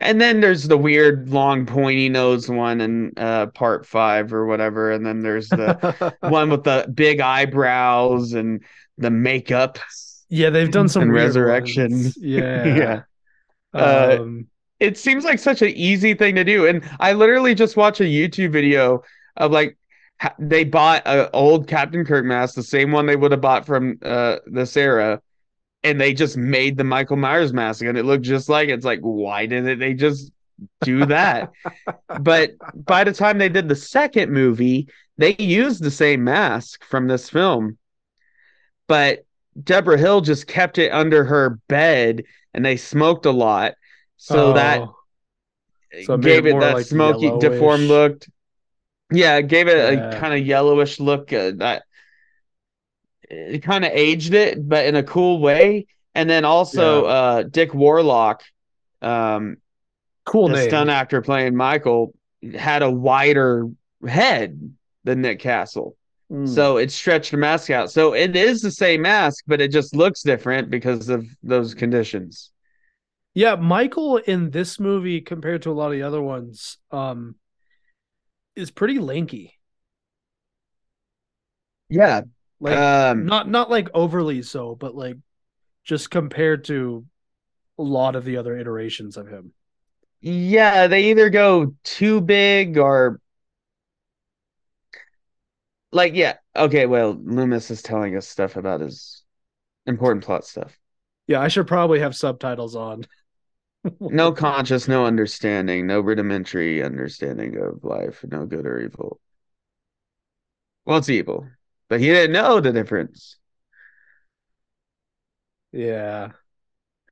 And then there's the weird long pointy nose one in uh part five or whatever and then there's the one with the big eyebrows and the makeup yeah, they've done some and resurrection. ones. Yeah, yeah Uh, Um, it seems like such an easy thing to do. And I literally just watched a YouTube video of like ha- they bought an old Captain Kirk mask, the same one they would have bought from uh this era, and they just made the Michael Myers mask, and it looked just like it. it's like why didn't they just do that? but by the time they did the second movie, they used the same mask from this film, but Debra Hill just kept it under her bed, and they smoked a lot. So that oh, So it gave it it, that like, smoky, yellowish. deformed look. Yeah, it gave it Yeah. a kind of yellowish look. Uh, that it kind of aged it, but in a cool way. And then also, uh, Dick Warlock, um, cool the name. stunt actor playing Michael, had a wider head than Nick Castle, Mm. so it stretched the mask out. So it is the same mask, but it just looks different because of those conditions. Yeah, Michael in this movie compared to a lot of the other ones, um, is pretty lanky. Yeah, Like um, not not like overly so, but like just compared to a lot of the other iterations of him. Yeah, they either go too big or like yeah, okay, well, Loomis is telling us stuff about his important plot stuff. Yeah, I should probably have subtitles on. No conscious, no understanding, no rudimentary understanding of life, no good or evil. Well, it's evil, but he didn't know the difference. Yeah,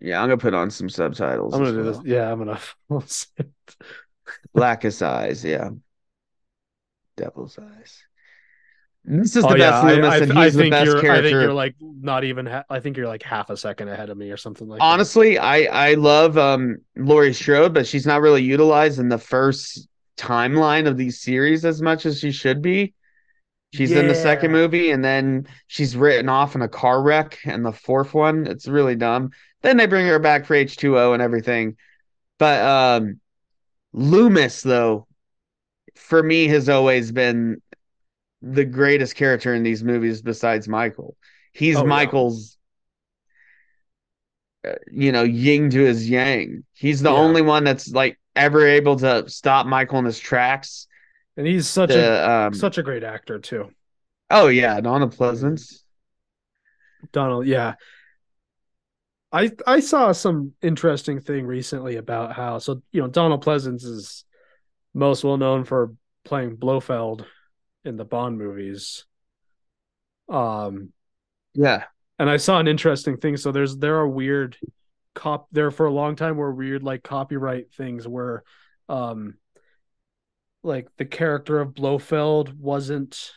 Yeah, I'm gonna put on some subtitles. I'm gonna do well. this. Yeah, I'm gonna. Blackest eyes, yeah. Devil's eyes. This is the oh yeah, best I, Loomis, I, and I he's the think best you're. I think you're like not even. Ha- I think you're like half a second ahead of me or something like. that. Honestly, I I love um Laurie Strode, but she's not really utilized in the first timeline of these series as much as she should be. She's in the second movie, and then she's written off in a car wreck in the fourth one. It's really dumb. Then they bring her back for H two O and everything. But um Loomis, though, for me, has always been the greatest character in these movies besides Michael. He's Oh, yeah. Michael's uh, you know, yin to his yang. He's the Yeah. only one that's like ever able to stop Michael in his tracks. and he's such a um, such a great actor too. oh yeah, Donna Pleasance. Donald, yeah. I I saw some interesting thing recently about how so you know Donald Pleasence is most well known for playing Blofeld in the Bond movies. Um Yeah. and I saw an interesting thing. So there's there are weird cop there for a long time were weird like copyright things where um like the character of Blofeld wasn't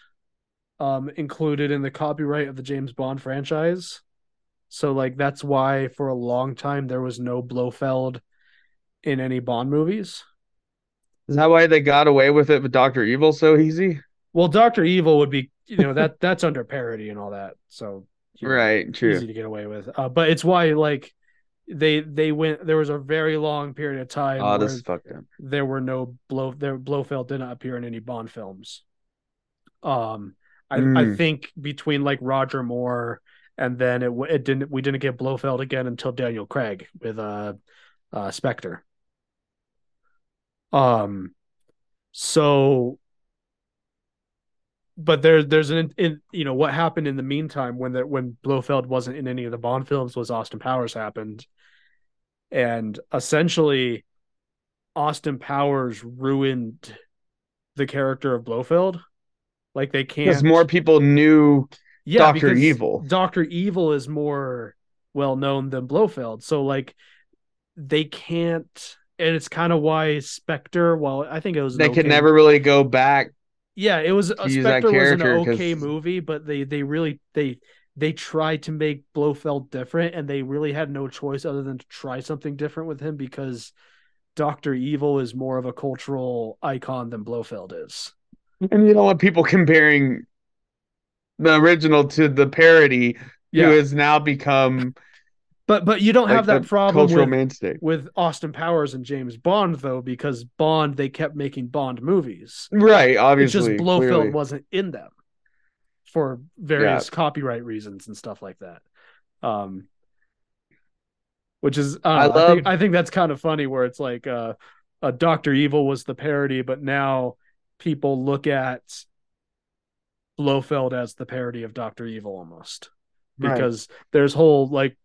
um included in the copyright of the James Bond franchise. So like that's why for a long time there was no Blofeld in any Bond movies. Is that why they got away with it with Doctor Evil so easy? Well, Doctor Evil would be you know that that's under parody and all that. So you know, Right, true. easy to get away with. Uh, but it's why like they they went there was a very long period of time Oh, this is fucked up. there were no blow there Blofeld did not appear in any Bond films. Um I, I Mm. think between like Roger Moore and then it it didn't we didn't get Blofeld again until Daniel Craig with uh uh Spectre. Um so but there there's an in you know what happened in the meantime when the when Blofeld wasn't in any of the Bond films was Austin Powers happened. And essentially Austin Powers ruined the character of Blofeld. Like they can't Because more people knew yeah, Dr. Evil. Doctor Evil is more well known than Blofeld. So like they can't and it's kind of why Spectre, well, I think it was they could never really go back. Yeah, it was uh, a Spectre was an character 'cause- okay movie, but they they really they they tried to make Blofeld different, and they really had no choice other than to try something different with him because Doctor Evil is more of a cultural icon than Blofeld is. And you don't want people comparing the original to the parody, Yeah. who has now become But but you don't like have that problem cultural with, mainstay. with Austin Powers and James Bond though, because Bond they kept making Bond movies. Right, It's obviously. just Blofeld clearly. wasn't in them for various copyright reasons and stuff like that. Um, which is I, I don't I, think, love- I think that's kind of funny where it's like uh, a Doctor Evil was the parody, but now people look at Blofeld as the parody of Doctor Evil almost Right. because there's whole like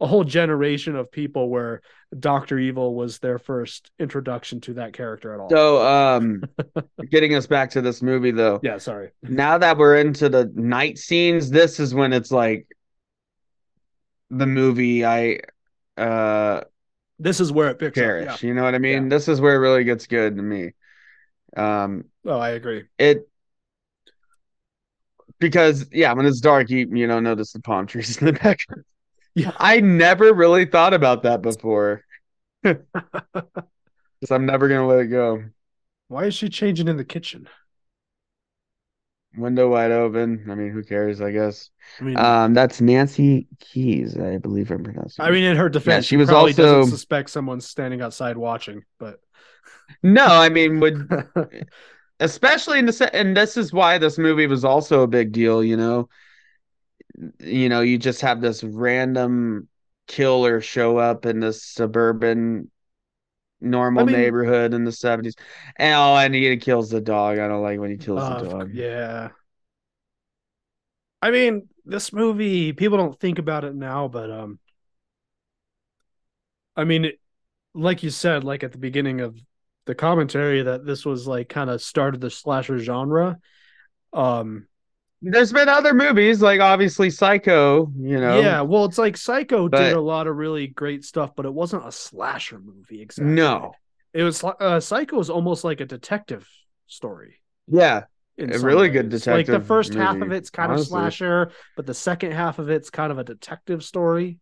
a whole generation of people where Doctor Evil was their first introduction to that character at all. So, um, getting us back to this movie though. yeah, sorry. Now that we're into the night scenes, this is when it's like the movie I uh This is where it picks cherish. up. You know what I mean? Yeah. This is where it really gets good to me. Um, Oh, I agree. it because yeah, when it's dark, you you don't notice the palm trees in the background. Yeah. I never really thought about that before. Because I'm never gonna let it go. Why is she changing in the kitchen? Window wide open. I mean, who cares? I guess. I mean, Um, that's Nancy Kyes, I believe I'm pronouncing. I mean, in her defense, she she was probably also- doesn't suspect someone's standing outside watching, but no, I mean, would especially in the set, and this is why this movie was also a big deal. You know, you know, you just have this random killer show up in this suburban normal I mean- neighborhood in the 70s and oh and he kills the dog i don't like when he kills Uh, the dog yeah. I mean, this movie, people don't think about it now, but um, I mean, it, like you said, like at the beginning of the commentary, that this was like kind of started the slasher genre. Um, there's been other movies like obviously psycho you know yeah, well, it's like Psycho But- did a lot of really great stuff, but it wasn't a slasher movie exactly. no It was uh, Psycho is almost like a detective story. yeah A really good ways. Like the detective first half of it's kind honestly. of slasher, but the second half of it's kind of a detective story.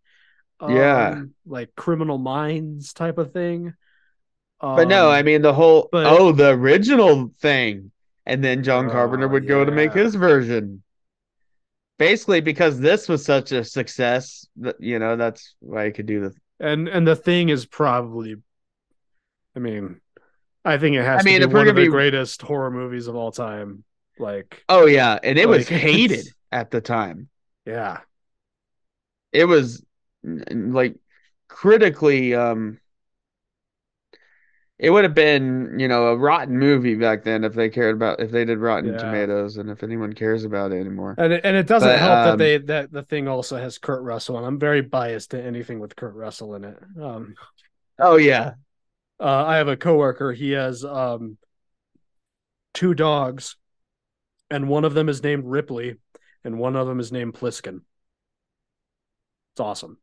Yeah. Um, like Criminal Minds type of thing. but no Um, i mean the whole but- oh the original thing and then john Oh, carpenter would go to make his version. Basically because this was such a success that you know that's why he could do the and and the thing is probably, I mean, I think it has I mean, to be one of the be- great was movies of all time. Like, oh yeah. And it was hated it's- at the time. Yeah, it was like critically um it would have been, you know, a rotten movie back then if they cared about if they did Rotten Yeah. Tomatoes and if anyone cares about it anymore. And it, and it doesn't But, help that um, they that the thing also has Kurt Russell, and I'm very biased to anything with Kurt Russell in it. Um, Oh yeah. uh, I have a coworker. He has um, two dogs, and one of them is named Ripley, and one of them is named Pliskin. It's awesome.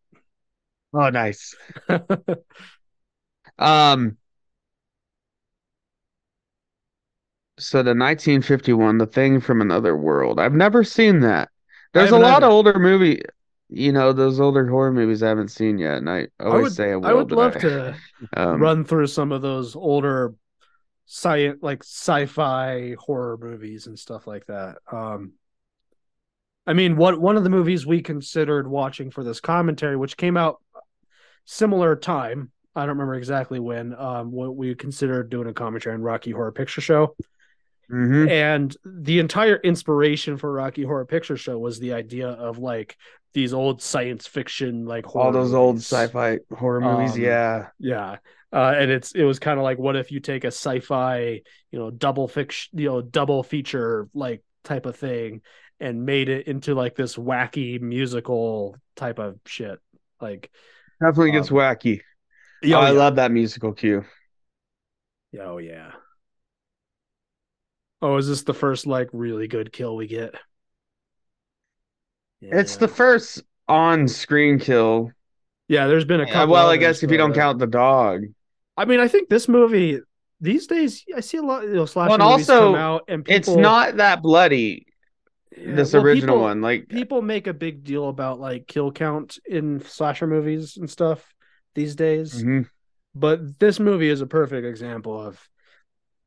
Oh nice. Um so the 1951 The Thing from Another World. I've never seen that. There's a lot either. of older movie, you know, those older horror movies I haven't seen yet, and I always would- say I will. I would love I- to um, run through some of those older science like sci-fi horror movies and stuff like that. Um I mean, what one of the movies we considered watching for this commentary, which came out similar time, I don't remember exactly when, um, what we considered doing a commentary on Rocky Horror Picture Show. Mhm. And the entire inspiration for Rocky Horror Picture Show was the idea of like these old science fiction, like horror all those old sci-fi horror movies. Um, yeah. Yeah. Uh, and it's it was kind of like what if you take a sci-fi, you know, double fiction, you know, double feature like type of thing and made it into like this wacky musical type of shit. Like Definitely gets um, wacky. yeah, oh, I yeah. love that musical cue. Oh yeah. Oh, is this the first like really good kill we get? It's the first on-screen kill. Yeah, there's been a Uh, couple well, I guess if you don't uh, count the dog. I mean, I think this movie these days I see a lot you know slasher and movies also, come out and people It's not that bloody. Yeah, this well, original people- one, like people make a big deal about like kill count in slasher movies and stuff these days mhm. but this movie is a perfect example of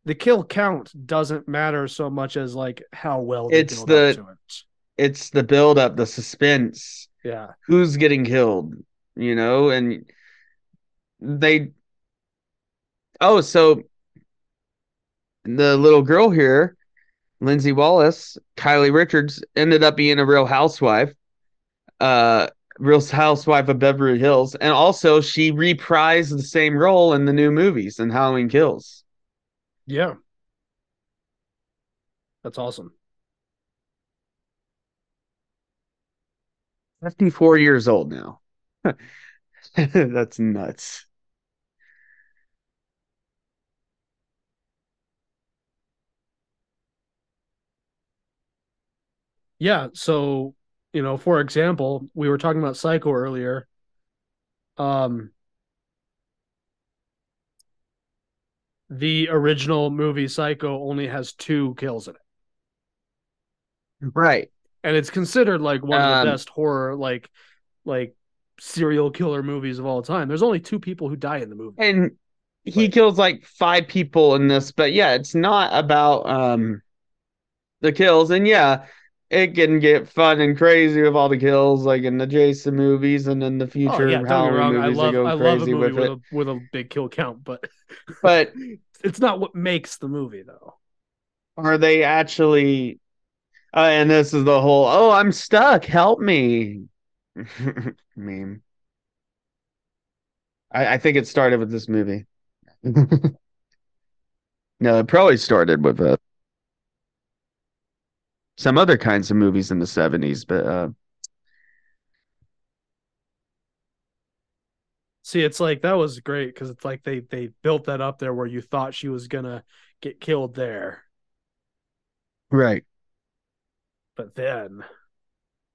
the kill count doesn't matter so much as like how well It's the- it it's the build up, the suspense. yeah Who's getting killed? You know, and they. Oh, so the little girl here, Lindsay Wallace, Kyle Richards, ended up being a real housewife. Uh, Real Housewife of Beverly Hills, and also she reprised the same role in the new movies and Halloween Kills. Yeah that's awesome 54 years old now. That's nuts. yeah so you know for example we were talking about psycho earlier um the original movie psycho only has two kills in it Right. and it's considered like one of Um, the best horror like like serial killer movies of all time there's only two people who die in the movie And he Right. kills like five people in this, but yeah, it's not about um the kills. And yeah, it can get fun and crazy with all the kills, like in the Jason movies and in the oh future yeah get me Halloween wrong i movies. love go i love a crazy movie with with it. a with a big kill count but But it's not what makes the movie though are they actually uh, and this is the whole oh i'm stuck help me meme I, I think it started with this movie no it probably started with uh, some other kinds of movies in the 70s but uh see it's like that was great because it's like they they built that up there where you thought she was gonna get killed there. Right. But then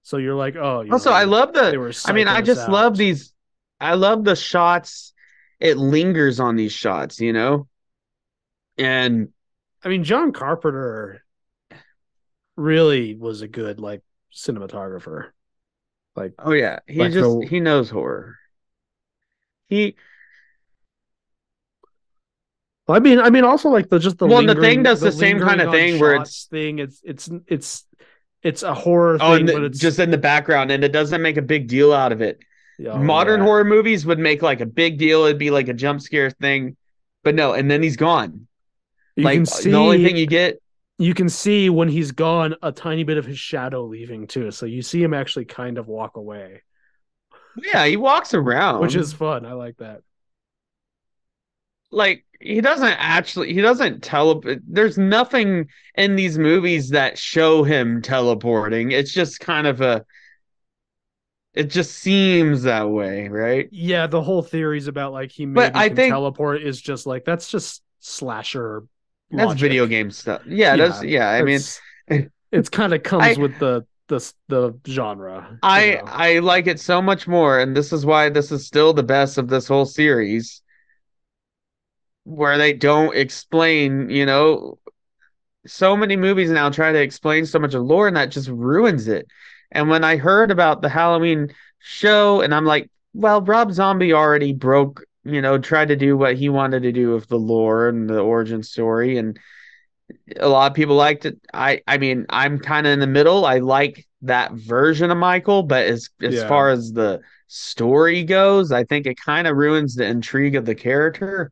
so you're like oh you also i love they the i mean i just love these i love the shots. It lingers on these shots you know? And I mean, John Carpenter really was a good like cinematographer. Like, Oh yeah, he Like just the- he knows horror. He I mean, I mean, also like the just the Well, the thing does the same kind of thing where shots thing. It's it's it's it's a horror oh, thing, and but it's just in the background, and it doesn't make a big deal out of it. oh, Modern yeah. horror movies would make like a big deal. It'd be like a jump scare thing, but no. And then he's gone. You like can see the only thing you get. You can see when he's gone a tiny bit of his shadow leaving too. So you see him actually kind of walk away, Yeah, he walks around, which is fun. I like that. like he doesn't actually he doesn't tele there's nothing in these movies that show him teleporting. It's just kind of a it just seems that way, right? Yeah, the whole theories about like he maybe But I can think- teleport is just like that's just slasher. That's video game stuff. Yeah, that's yeah, I mean It's- it's kind of comes I- with the the the genre. I know? I like it so much more, and this is why this is still the best of this whole series, where they don't explain, you know, so many movies now try to explain so much of lore, and that just ruins it. And when I heard about the Halloween show, and I'm like, well, Rob Zombie already broke, you know, tried to do what he wanted to do with the lore and the origin story, and a lot of people liked it. I I mean, I'm kind of in the middle. I like that version of Michael, but as as Yeah. far as the story goes, I think it kind of ruins the intrigue of the character.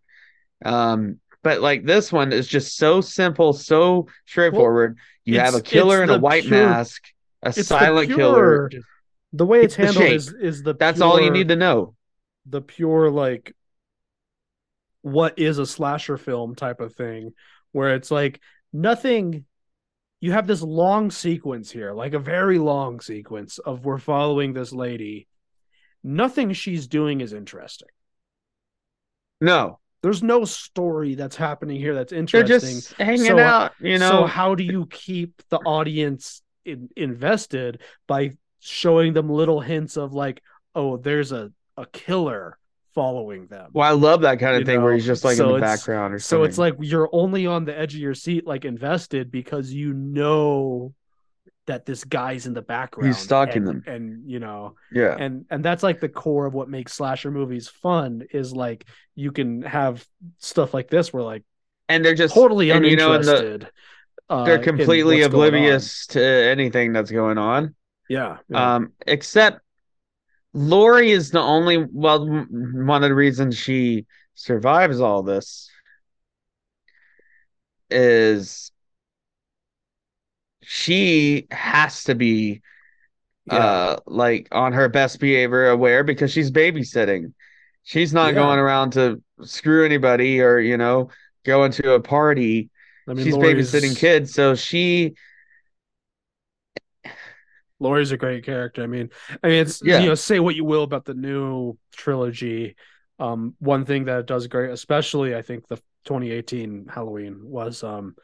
Um, but like this one is just so simple, so straightforward. you have a killer in a white pure- mask, a It's the silent killer. The way it's, It's handled is is the That's all you need to know. The pure like what is a slasher film type of thing where it's like nothing you have this long sequence here like a very long sequence of we're following this lady. Nothing she's doing is interesting. No, there's no story that's happening here that's interesting they're just hanging So, uh, out. You know, so how do you keep the audience in, invested by showing them little hints of like oh there's a a killer following them well, I love that kind of thing where he's just like so in the background or so it's like you're only on the edge of your seat like invested because you know that this guy's in the background He's stalking and, them. and you know yeah, and and that's like the core of what makes slasher movies fun is like you can have stuff like this where like and they're just totally and, you know, and the- uninterested uh, they're completely oblivious to anything that's going on. yeah, yeah. Um, except Laurie is the only well, one of the reasons she survives all this is she has to be Yeah. uh like on her best behavior aware because she's babysitting. She's not Yeah. going around to screw anybody or, you know, going to a party. I mean, she's Laurie's, babysitting kids, so she Laurie's a great character. I mean, I mean, it's Yeah. you know, say what you will about the new trilogy. Um, one thing that it does great, especially I think the 2018 Halloween was um,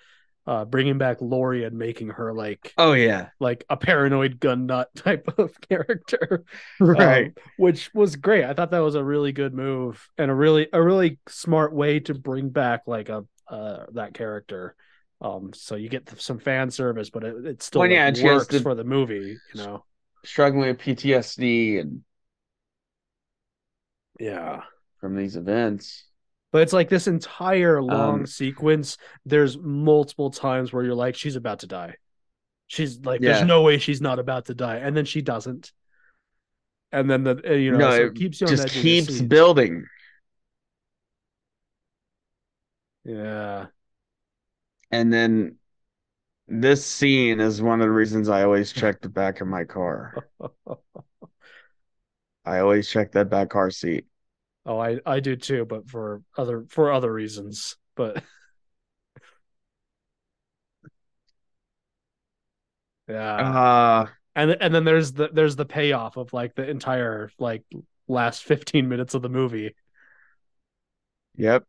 uh, bringing back Laurie and making her like Oh yeah. like a paranoid gun nut type of character, Right. um, which was great. I thought that was a really good move and a really a really smart way to bring back like a uh, that character. Um, so you get some fan service, but it, it still Well, yeah, works to- for the movie, you know. Struggling with PTSD and Yeah. from these events. But it's like this entire long Um, sequence. There's multiple times where you're like, she's about to die. She's like, Yeah. there's no way she's not about to die, and then she doesn't. And then the uh, you know no, so it keeps you on just edge of your keeps building. Yeah, And then this scene is one of the reasons I always check the back of my car. I always check that back car seat. oh, I I do too, but for other for other reasons. But yeah, Uh and and then there's the there's the payoff of like the entire like last 15 minutes of the movie. yep.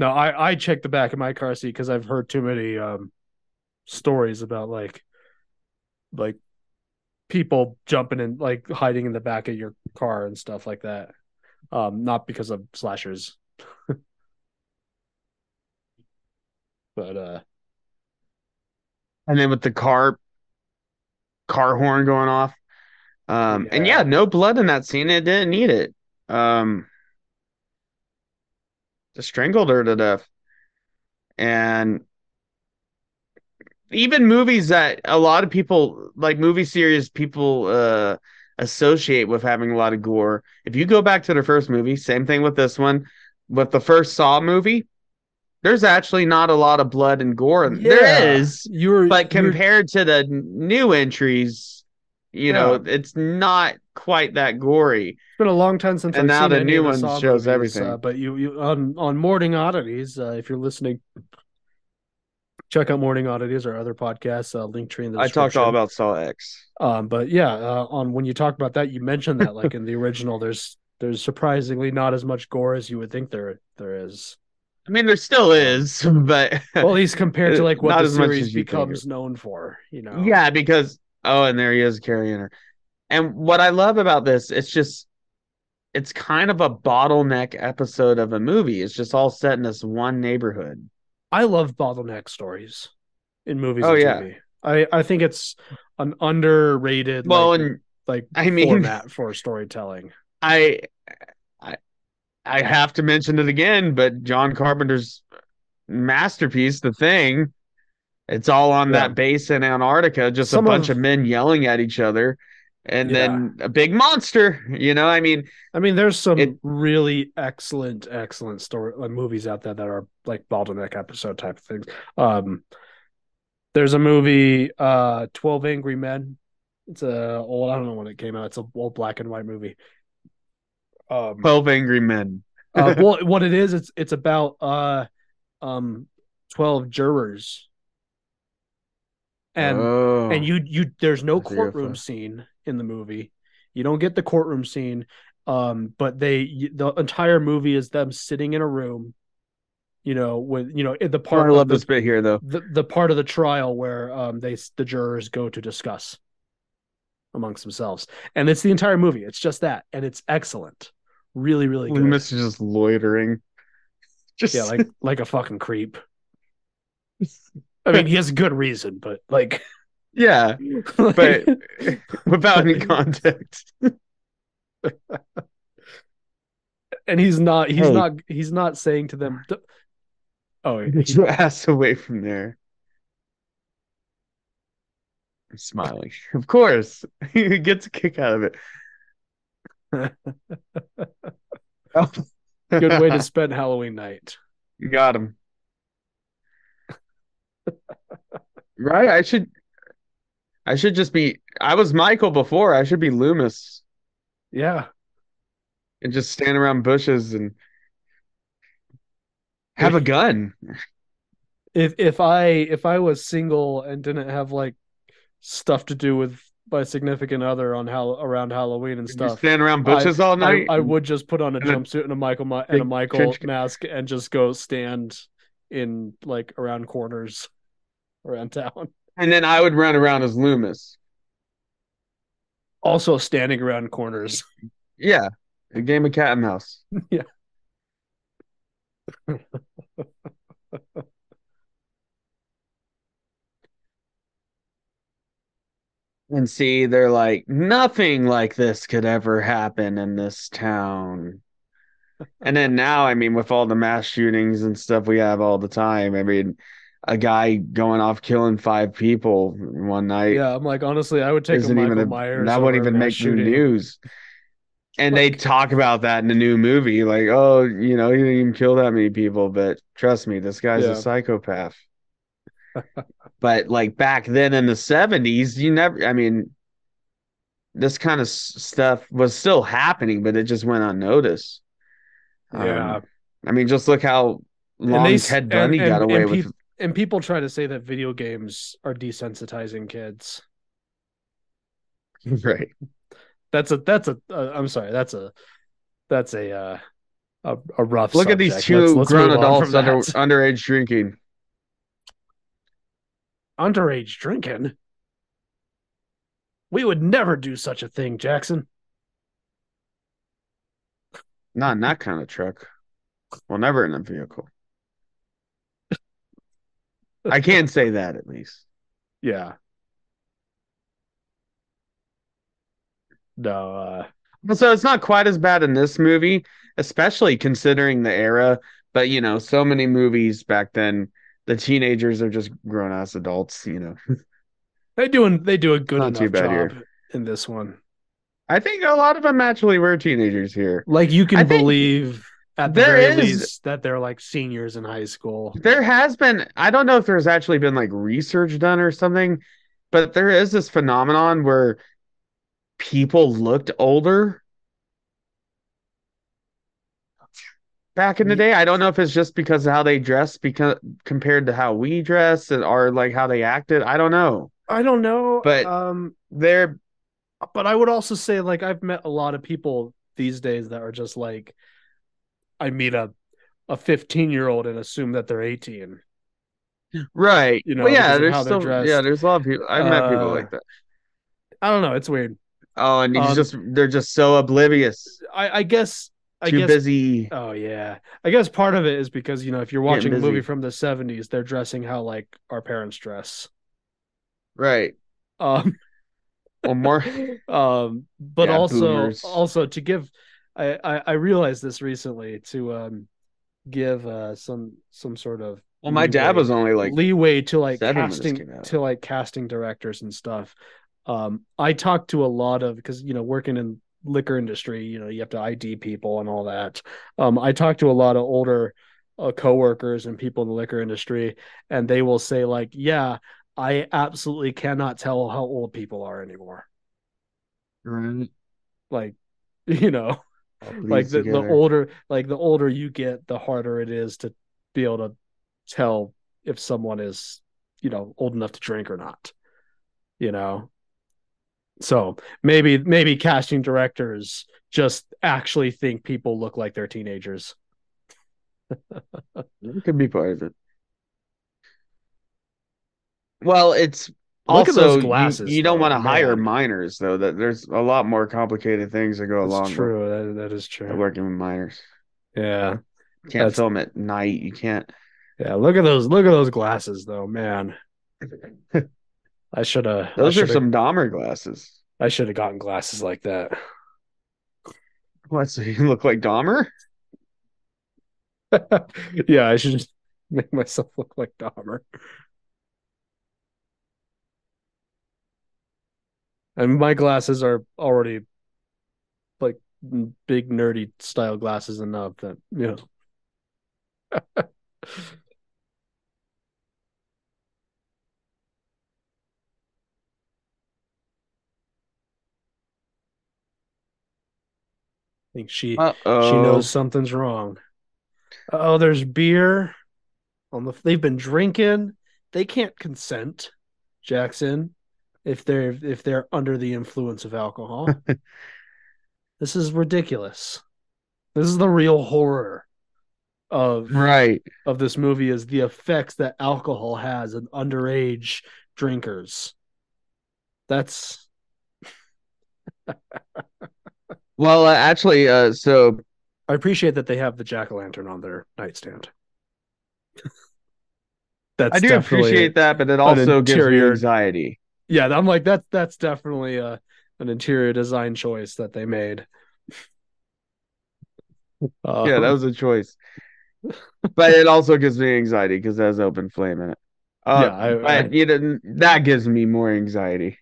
No, I I check the back of my car seat because I've heard too many um stories about like like people jumping and like hiding in the back of your car and stuff like that. Um, not because of slashers. but uh And then with the car car horn going off. Um and yeah, no blood in that scene. It didn't need it. Um just strangled her to death. And even movies that a lot of people like movie series people uh associate with having a lot of gore. If you go back to the first movie, same thing with this one. With the first Saw movie, there's actually not a lot of blood and gore. yeah, There is, you were but compared to the new entries, You know, it's not quite that gory. It's been a long time since And I've now the new one shows movies, everything. Uh, but you, you on on Morning Oddities, uh, if you're listening, check out Morning Oddities or other podcasts. Uh, link tree in the I talked all about Saw X. Um, but yeah, uh, on when you talk about that, you mentioned that like in the original, there's there's surprisingly not as much gore as you would think there there is. I mean, there still is, but Well, at least compared to like what the series as you think becomes known for, you know. yeah, because oh, and there he is carrying her. And what I love about this, it's just it's kind of a bottleneck episode of a movie. It's just all set in this one neighborhood. I love bottleneck stories in movies Oh, and yeah. TV. I I think it's an underrated Well, like, and like I mean- format for storytelling. I I I have to mention it again, but John Carpenter's masterpiece, The Thing, it's all on Yeah. that base in Antarctica, just Some a bunch of- of men yelling at each other. And Yeah. then a big monster, you know. I mean, I mean, there's some It- really excellent, excellent story like, movies out there that are like bottleneck episode type of things. Um, there's a movie, uh, Twelve Angry Men. It's a old, I don't know when it came out. It's a old black and white movie. Um, Twelve Angry Men. uh, well, what it is, it's it's about uh, um, twelve jurors, and oh, and you you there's no That's courtroom scene in the movie. You don't get the courtroom scene um but they the entire movie is them sitting in a room you know with you know the part I love the, this bit here though. the the part of the trial where um they the jurors go to discuss amongst themselves. And it's the entire movie. It's just that. And it's excellent. Really really good. Loomis is just loitering. Just yeah like like a fucking creep i mean he has a good reason but like yeah, but without any context. and he's not he's Hey. not he's not saying to them "D- oh Get your ass away from there. I'm smiling. Of course. he gets a kick out of it. good way to spend halloween night You got him. Right? I should I should just be I was Michael before. I should be Loomis yeah and just stand around bushes and have a gun. if if i if i was single and didn't have like stuff to do with my significant other on how around halloween and stuff stand around bushes all night. I would just put on a jumpsuit and a michael and a michael trench mask and just go stand in like around corners around town and then I would run around as Loomis. also standing around corners Yeah. A game of cat and mouse. Yeah. And see, they're like, nothing like this could ever happen in this town. And then now, I mean, with all the mass shootings and stuff we have all the time, I mean, a guy going off killing five people one night yeah i'm like honestly i would take a michael even a, myers that wouldn't even make new shooting. news. And they talk about that in the new movie, like, oh, you know, he didn't even kill that many people, but trust me, this guy's Yeah. a psychopath. but like back then in the 70s, you never, I mean, this kind of stuff was still happening, but it just went unnoticed. yeah Um, I mean, just look how long they Ted and- Bundy and- got away and with. And people try to say that video games are desensitizing kids right. that's a that's a uh, i'm sorry that's a that's a uh a, a rough Look at these 2 Let's- let's grown adults under that. underage drinking. underage drinking we would never do such a thing jackson Not in that kind of truck. Well, never in a vehicle. I can't say that at least. yeah no uh So it's not quite as bad in this movie, especially considering the era. But you know, so many movies back then, the teenagers are just grown ass adults. You know, they doing they do a good Not enough too bad job here. in this one I think a lot of them actually were teenagers here. like you can I believe at the there very is- least that they're like seniors in high school There has been, I don't know if there's actually been like research done or something, but there is this phenomenon where people looked older back in the day. I don't know if it's just because of how they dress because compared to how we dress and or like how they acted. I don't know. I don't know, But- um, They're but I would also say like I've met a lot of people these days that are just like I meet a a 15 year old and assume that they're 18. right. You know, well, yeah, there's still dressed. yeah, there's a lot of people. I've met people Uh, like that. I don't know, it's weird. Oh, and he's um, just they're just so oblivious, I I guess I too guess busy. Oh yeah. I guess part of it is because, you know, if you're watching a movie from the 70s, they're dressing how like our parents dress. Right. Um Well, more. um but Yeah, also boomers. also to give I, I I realized this recently to um give uh some some sort of Well, my dad was only like leeway to like seven when this casting to like casting directors and stuff. Um, I talked to a lot of because you know working in liquor industry, you know you have to ID people and all that. Um, I talked to a lot of older uh, coworkers and people in the liquor industry, and they will say like, "Yeah, I absolutely cannot tell how old people are anymore." Right. Like, you know, like bleeds the, the older like the older you get the harder it is to be able to tell if someone is you know old enough to drink or not you know? So maybe maybe casting directors just actually think people look like they're teenagers. It could be part of it. Well, it's Look at also those you- glasses, you, don't want to hire minors though. That there's a lot more complicated things that go along that's true that, that is true working with minors. yeah You can't That's- film at night. You can't. yeah look at those look at those glasses though man i should have Those are some Dahmer glasses. i should have gotten glasses like that What? So you look like Dahmer? yeah, I should just make myself look like Dahmer. And my glasses are already like big nerdy style glasses enough that you know. I think she Uh-oh. she knows something's wrong. Oh, there's beer on the. They've been drinking. They can't consent, Jackson, if they're if they're under the influence of alcohol. this is ridiculous. This is the real horror of Right. of this movie is the effects that alcohol has on underage drinkers. That's Well, uh, actually, uh, so I appreciate that they have the jack o' lantern on their nightstand. That's I do appreciate that, but it also gives me anxiety. Yeah, I'm like that's that's definitely a an interior design choice that they made. Uh, Yeah, that was a choice. but it also gives me anxiety because it has open flame in it. Uh, Yeah, I- but I- you know that gives me more anxiety.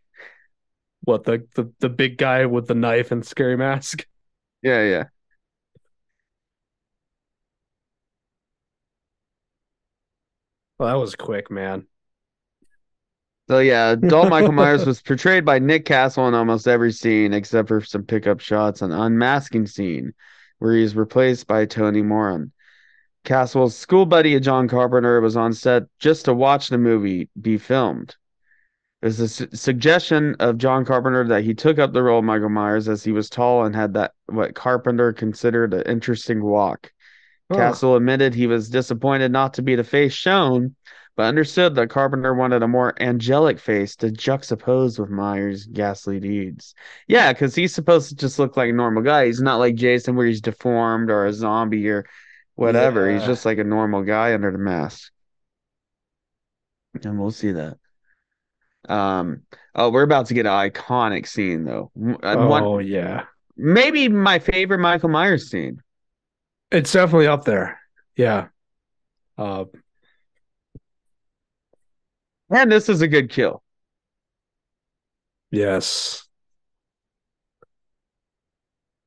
what the, the the big guy with the knife and scary mask. Yeah, yeah. Well, that was quick, man. So yeah, adult Michael Myers was portrayed by Nick Castle in almost every scene except for some pickup shots and unmasking scene, where he's replaced by Tony Moran. Castle's school buddy John Carpenter was on set just to watch the movie be filmed. There's a su- suggestion of John Carpenter that he took up the role of Michael Myers as he was tall and had that what Carpenter considered an interesting walk. Castle admitted he was disappointed not to be the face shown, but understood that Carpenter wanted a more angelic face to juxtapose with Myers' ghastly deeds. Yeah, because he's supposed to just look like a normal guy. He's not like Jason, where he's deformed or a zombie or whatever. He's just like a normal guy under the mask. And we'll see that. Um. Oh, we're about to get an iconic scene though. Uh, Oh One, yeah, maybe my favorite Michael Myers scene. it's definitely up there. Yeah. Uh, And this is a good kill. yes.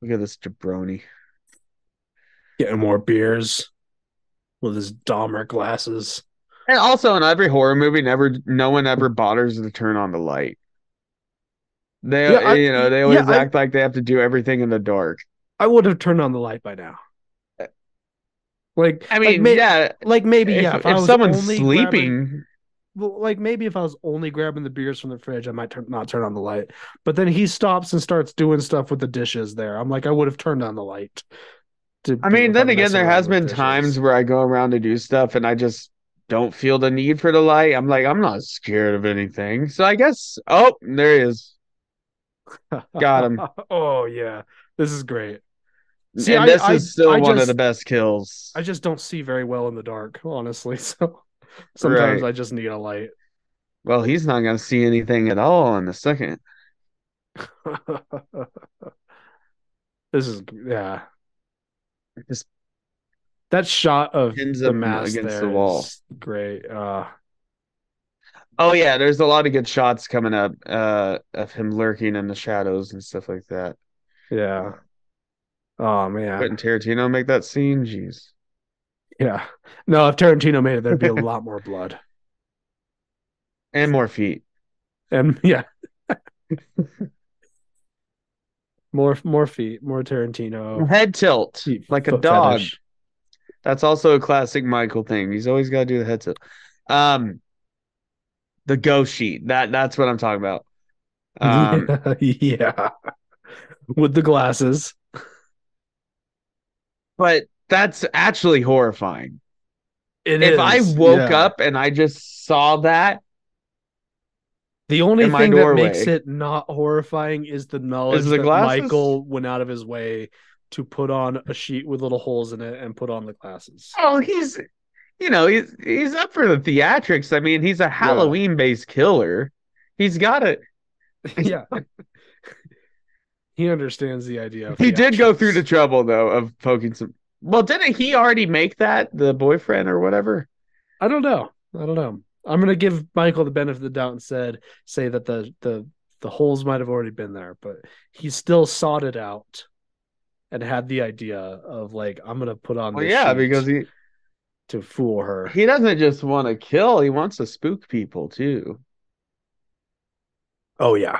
Look at this jabroni. Getting more beers with his Dahmer glasses. And also in every horror movie, never no one ever bothers to turn on the light. They, Yeah, I- you know, they always yeah, I- act like they have to do everything in the dark. I would have turned on the light by now. Like I like mean, may- yeah, like maybe if, yeah. if I was someone's sleeping, grabbing- like maybe if I was only grabbing the beers from the fridge, I might turn, not turn on the light. But then he stops and starts doing stuff with the dishes there. I'm like, I would have turned on the light. I mean, then I'm again, there has been dishes. times where I go around to do stuff and I just don't feel the need for the light. I'm like, I'm not scared of anything. So I guess, oh, there he is. got him. oh yeah, this is great. See, and I- this I- is still I one of the best kills. I just don't see very well in the dark, honestly. So sometimes Right. I just need a light. Well, he's not going to see anything at all in a second. this is yeah. Just That shot of the mask against the wall. is great. Uh, Oh yeah, there's a lot of good shots coming up uh of him lurking in the shadows and stuff like that. yeah. Oh man. Couldn't Tarantino make that scene? Jeez. Yeah. No, if Tarantino made it, there'd be a lot more blood. And more feet. And yeah. more more feet, more Tarantino. Head tilt Feet like a dog. fetish. That's also a classic Michael thing. He's always got to do the head tilt. Um, the ghost sheet. That that's what I'm talking about. Um, yeah. With the glasses. but that's actually horrifying. It if I woke yeah. up and I just saw that, The only in my thing that makes it not horrifying is the knowledge the that glasses? Michael went out of his way to put on a sheet with little holes in it and put on the glasses. oh, he's, you know, he's he's up for the theatrics. I mean, he's a Halloween based killer. He's got it. yeah. he understands the idea. Of He did go through the trouble though of poking some. Well, didn't he already make that the boyfriend or whatever? I don't know. I don't know. I'm gonna give Michael the benefit of the doubt and said say that the the the holes might have already been there, but he still sought it out and had the idea of like I'm gonna put on. Well, this yeah, because he to fool her. he doesn't just want to kill; he wants to spook people too. oh yeah.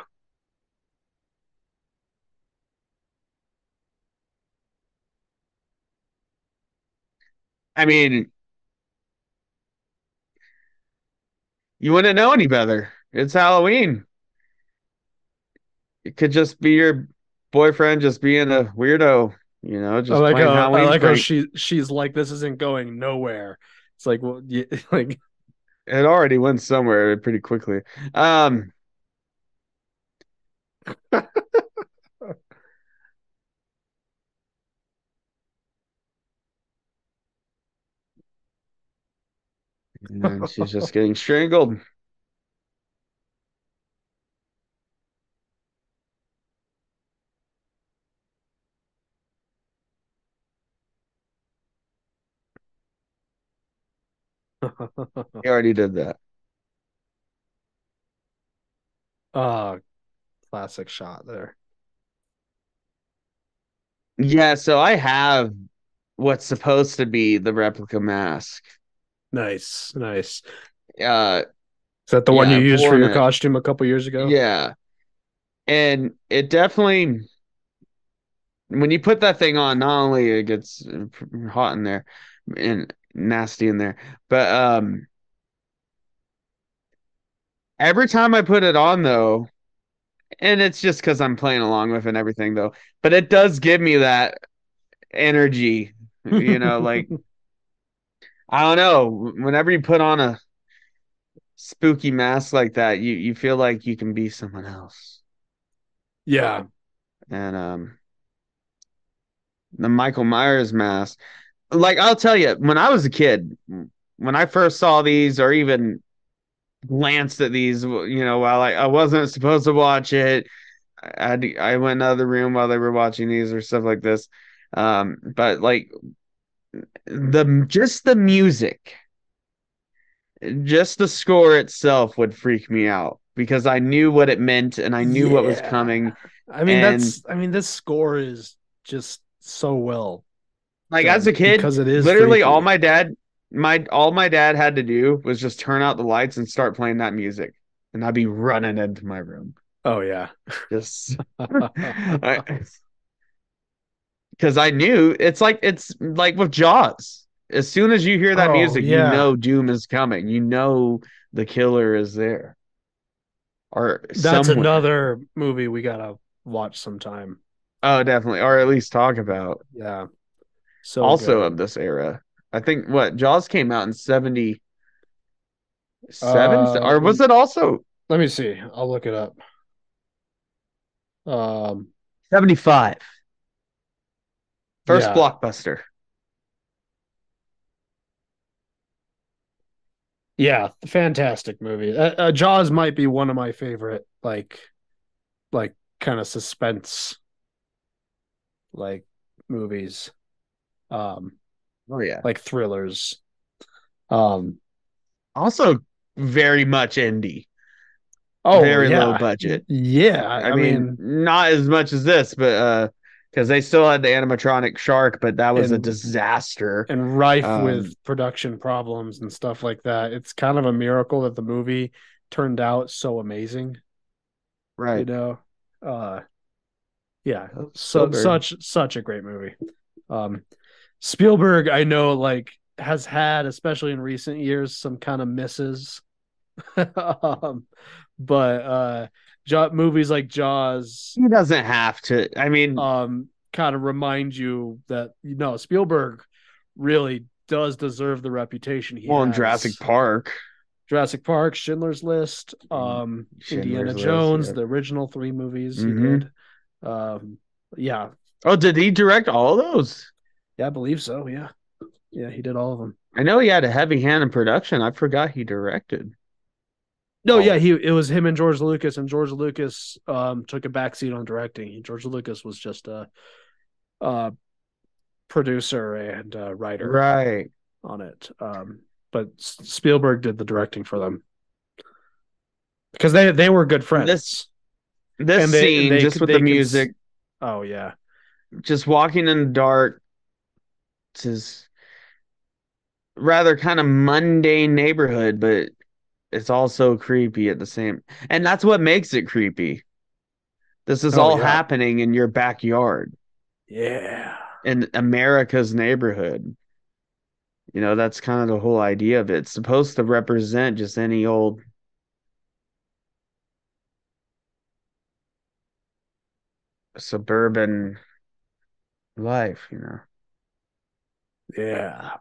I mean, you wouldn't know any better. It's Halloween. It could just be your boyfriend just being a weirdo, you know, just I like how Halloween I like how she she's like this isn't going nowhere. It's like well, yeah, like It already went somewhere pretty quickly. Um, and she's just getting strangled. He already did that. uh classic shot there. Yeah, so I have what's supposed to be the replica mask. Nice, nice. Uh, Is that the one you used for your it. costume a couple years ago? yeah, and it definitely when you put that thing on, not only it gets hot in there and nasty in there, but um, every time I put it on though, and it's just because I'm playing along with it and everything though, but it does give me that energy, you know, like I don't know, whenever you put on a spooky mask like that, you you feel like you can be someone else. Yeah. and um the Michael Myers mask. Like I'll tell you, when I was a kid, when I first saw these or even glanced at these, you know, while I, I wasn't supposed to watch it, I I went in the room while they were watching these or stuff like this. Um, but like the just the music, just the score itself would freak me out because I knew what it meant and I knew what was coming. I mean And- that's I mean this score is just so well Like done as a kid, because it is literally freaky. all my dad my all my dad had to do was just turn out the lights and start playing that music and i'd be running into my room Oh yeah. Just because I knew it's like it's like with Jaws. As soon as you hear that Oh, music, yeah. you know doom is coming. You know the killer is there. Or That's somewhere. another movie we gotta watch sometime. Oh, definitely, or at least talk about. Yeah. So also good. of this era. I think what Jaws came out in seventy seven, Uh, or was it also Let me see. I'll look it up. Um, seventy five? First Yeah. blockbuster. yeah, fantastic movie. Uh, uh, Jaws might be one of my favorite, like, like kind of suspense, like movies, um, Oh yeah. like thrillers. Um, Also very much indie. oh, very yeah. low budget. Yeah, I, mean, not as much as this, but uh because they still had the animatronic shark, but that was a disaster. and rife Um, with production problems and stuff like that. It's kind of a miracle that the movie turned out so amazing. Right? You know, uh, yeah, so such such a great movie. Um, Spielberg, I know, like has had, especially in recent years, some kind of misses. um, but uh, Jaw- movies like Jaws, He doesn't have to. I mean, um, kind of remind you that you know Spielberg really does deserve the reputation he well, in has. Jurassic Park. Jurassic Park, Schindler's List, um, Schindler's Indiana List, Jones, yeah. the original three movies Mhm. he did. Um, yeah, Oh, did he direct all those? yeah, I believe so. Yeah, yeah, he did all of them. I know he had a heavy hand in production. I forgot he directed. No, yeah, he it was him and George Lucas, and George Lucas um took a backseat on directing. George Lucas was just a, uh producer and uh, writer Right. on it. Um, but Spielberg did the directing for them because they they were good friends. This- This they- scene, they just could- with they the music, oh yeah, just walking in the dark, it's his rather kind of mundane neighborhood, but it's also creepy at the same. And that's what makes it creepy. This is Oh, all yeah. happening in your backyard yeah, in America's neighborhood. You know, that's kind of the whole idea of it. It's supposed to represent just any old suburban life, you know. yeah.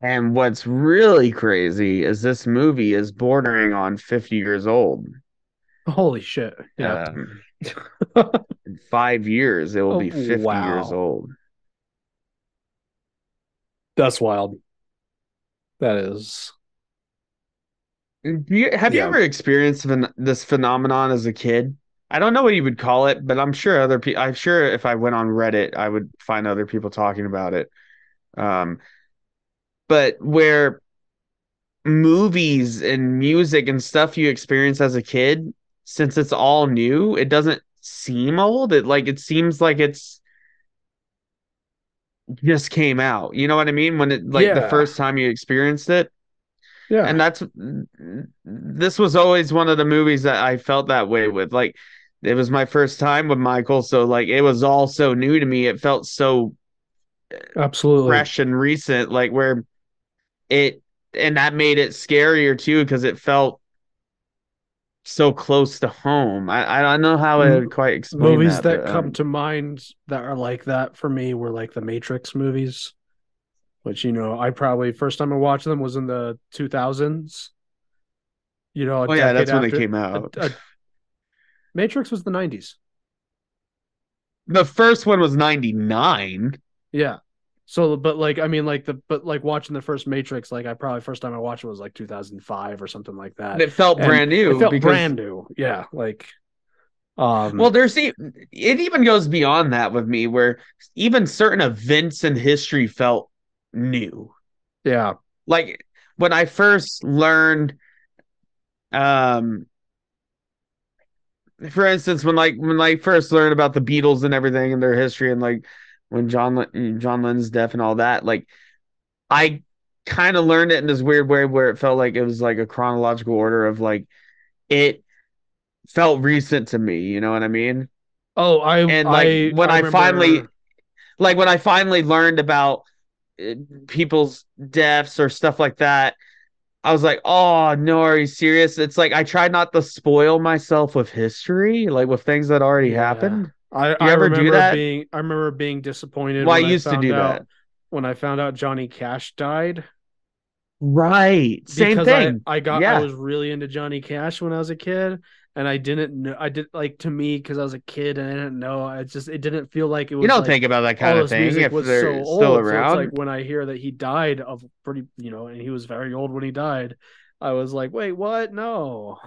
And what's really crazy is this movie is bordering on 50 years old. Holy shit! Yeah, Um, in five years, it will be Oh, 50 years old. that's wild. That is. You, have you ever experienced this phenomenon as a kid? I don't know what you would call it, but I'm sure other people. I'm sure if I went on Reddit, I would find other people talking about it. Um, but where movies and music and stuff you experience as a kid, since it's all new, it doesn't seem old. It like it seems like it's just came out. You know what I mean? When it like the first time you experienced it. Yeah, And that's this was always one of the movies that I felt that way with. Like it was my first time with Michael, so like it was all so new to me. It felt so absolutely. fresh and recent, like where it and that made it scarier too because it felt so close to home. I I don't know how I would quite explain movies that, that, but, come um, to mind that are like that for me were like the Matrix movies, which you know I probably first time I watched them was in the two thousands. You know, Oh yeah, that's when they came out. a- a- Matrix was the nineties. the first one was 99. Yeah. So, but like, I mean, like the, but like watching the first Matrix, like I probably first time I watched it was like 2005 or something like that. And it felt And brand new it felt because brand new. Yeah. Like, um, Well, there's it even goes beyond that with me, where even certain events in history felt new. yeah. Like when I first learned, um, for instance, when like when I first learned about the Beatles and everything and their history, and like when John John Lennon's death and all that, like I kind of learned it in this weird way where it felt like it was like a chronological order of like it felt recent to me. You know what I mean? Oh, I And, like, I, when I finally- Like when I finally learned about uh, people's deaths or stuff like that, I was like, "Oh no, are you serious?" It's like I tried not to spoil myself with history, like with things that already Yeah. happened. I, I remember being I remember being disappointed. Well, I used to found do that. when I found out Johnny Cash died. Right, same thing. I, I got Yeah. I was really into Johnny Cash when I was a kid, and I didn't know I did like to me because I was a kid and I didn't know. I just it didn't feel like it was. you don't like, think about that kind of thing if was they're so still old. So around. it's like when I hear that he died of pretty, you know, and he was very old when he died. I was like, wait, what? No.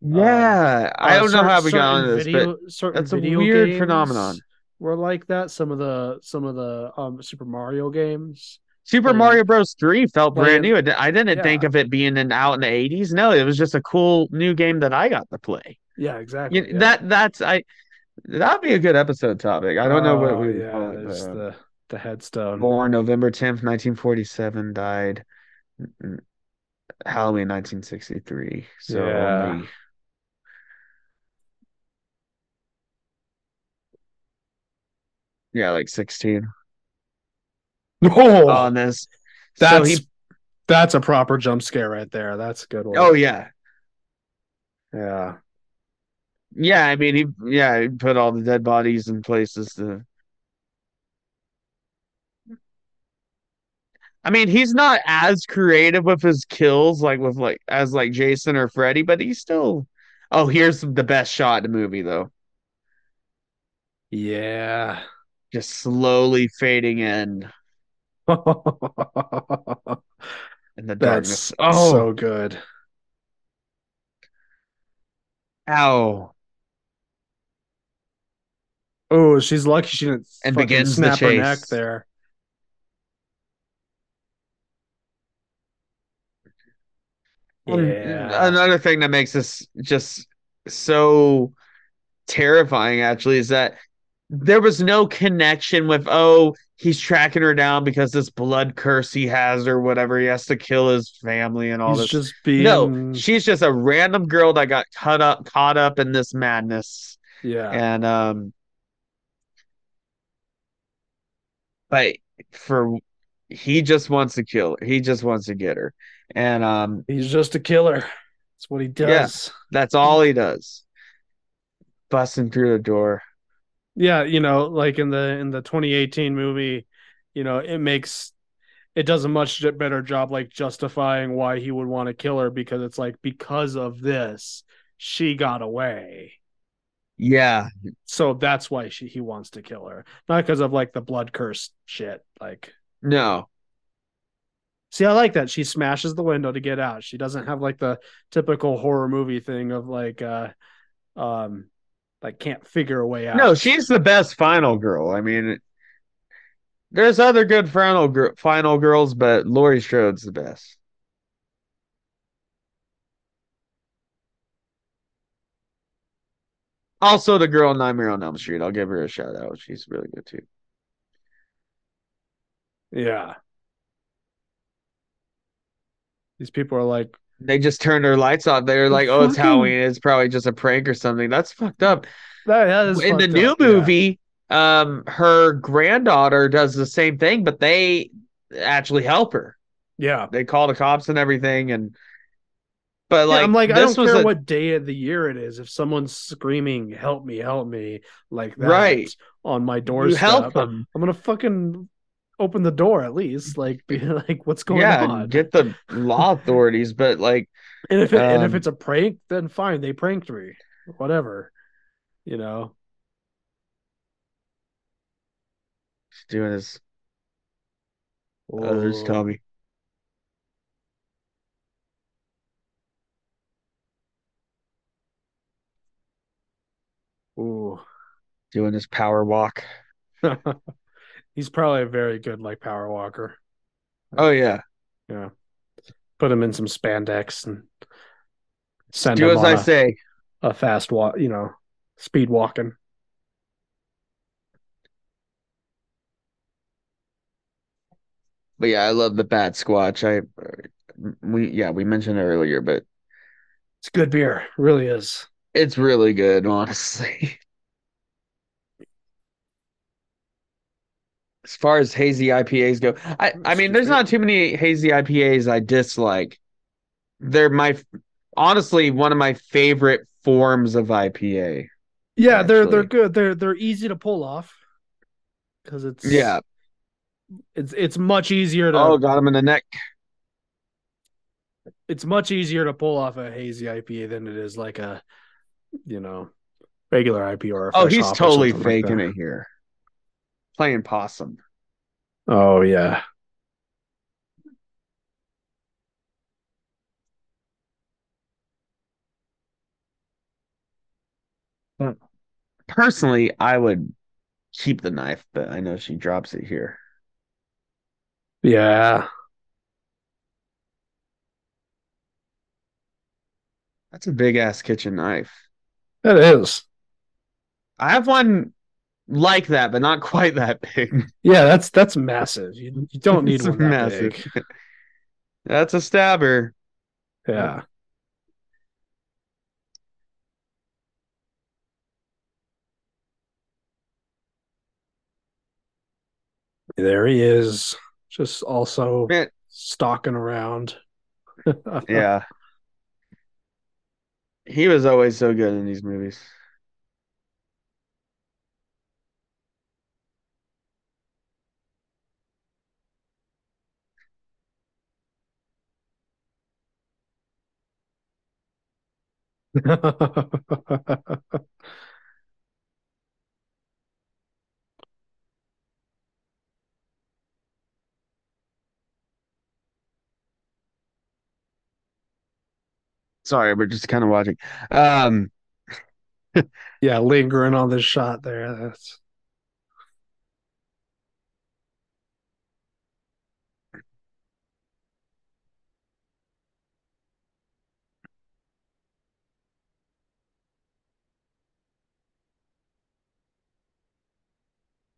Yeah, I Uh, don't know how we got on this, video, but that's a weird phenomenon. Were like that. Some of the some of the um Super Mario games. Super playing- Mario Bros. Three felt brand new. I didn't think of it being in, out in the eighties. No, it was just a cool new game that I got to play. Yeah, exactly. You, yeah. That that's I. That'd be a good episode topic. I don't know what Oh, we yeah, call it. there's but, uh, the the headstone. born November tenth, nineteen forty seven. Died mm, Halloween nineteen sixty three. So Yeah. only yeah, like sixteen Oh, on this. that's so he. that's a proper jump scare right there. That's a good one. Oh yeah, yeah. Yeah, I mean, he yeah, he put all the dead bodies in places to. I mean, he's not as creative with his kills, like with like as like Jason or Freddy, but he's still. Oh, here's the best shot in the movie though. Yeah. Just slowly fading in in the darkness. Is oh. so Oh, good. ow! Oh, she's lucky she didn't And begins the snap her neck there. Yeah. Another thing that makes this just so terrifying actually is that there was no connection with oh he's tracking her down because this blood curse he has or whatever he has to kill his family and all He's this just being no she's just a random girl that got cut up caught up in this madness yeah. and um but for he just wants to kill her he just wants to get her and um He's just a killer. That's what he does. that's all he does busting through the door Yeah, you know, like in the in the 2018 movie, you know, it makes it does a much better job like justifying why he would want to kill her because it's like because of this she got away. yeah So that's why she he wants to kill her. Not because of like the blood curse shit. Like no See, I like that. She smashes the window to get out. She doesn't have like the typical horror movie thing of like uh um like can't figure a way out. no she's the best final girl. I mean there's other good final gir- final girls but Laurie Strode's the best. Also the girl in Nightmare on Elm Street. I'll give her a shout out. She's really good too. Yeah. These people are like, they just turned their lights off they're The like oh it's fucking- Halloween it's probably just a prank or something that's fucked up that, in the new up, yeah. movie, um, her granddaughter does the same thing, but they actually help her. Yeah. They call the cops and everything, and but Yeah, like I'm like, I don't care a- what day of the year it is. If someone's screaming, "Help me, help me!" like that Right. on my you doorstep, help them, I'm gonna fucking open the door at least. Like, be like, what's going yeah, on? get the law authorities. But like, and if it, and if um, it's a prank, then fine, they pranked me. Whatever, you know. he's doing his Ooh. tell me. Ooh. Doing his power walk. He's probably a very good like power walker. Oh yeah, Yeah. Put him in some spandex and send do him as I a, say. a fast walk, you know, speed walking. But yeah, I love the Batsquatch. I we yeah we mentioned it earlier, but It's good beer, really is. It's really good, honestly. As far as hazy IPAs go, I I mean, there's not too many hazy IPAs I dislike. They're my honestly one of my favorite forms of IPA. Yeah, they're they're good. They're they're easy to pull off because it's Yeah. it's it's much easier to Oh, got him in the neck. it's much easier to pull off a hazy IPA than it is like a you know regular IPA or a Oh, he's totally something like faking it here. Playing possum. Oh yeah. Personally, I would keep the knife, but I know she drops it here. Yeah. That's a big ass kitchen knife. It is. I have one like that, but not quite that big. Yeah, that's that's massive. You, you don't need one that massive. big. That's a stabber. Yeah. There he is. Just also Man, stalking around. yeah. He was always so good in these movies. Sorry, we're just kind of watching. Um, yeah, lingering on this shot there. That's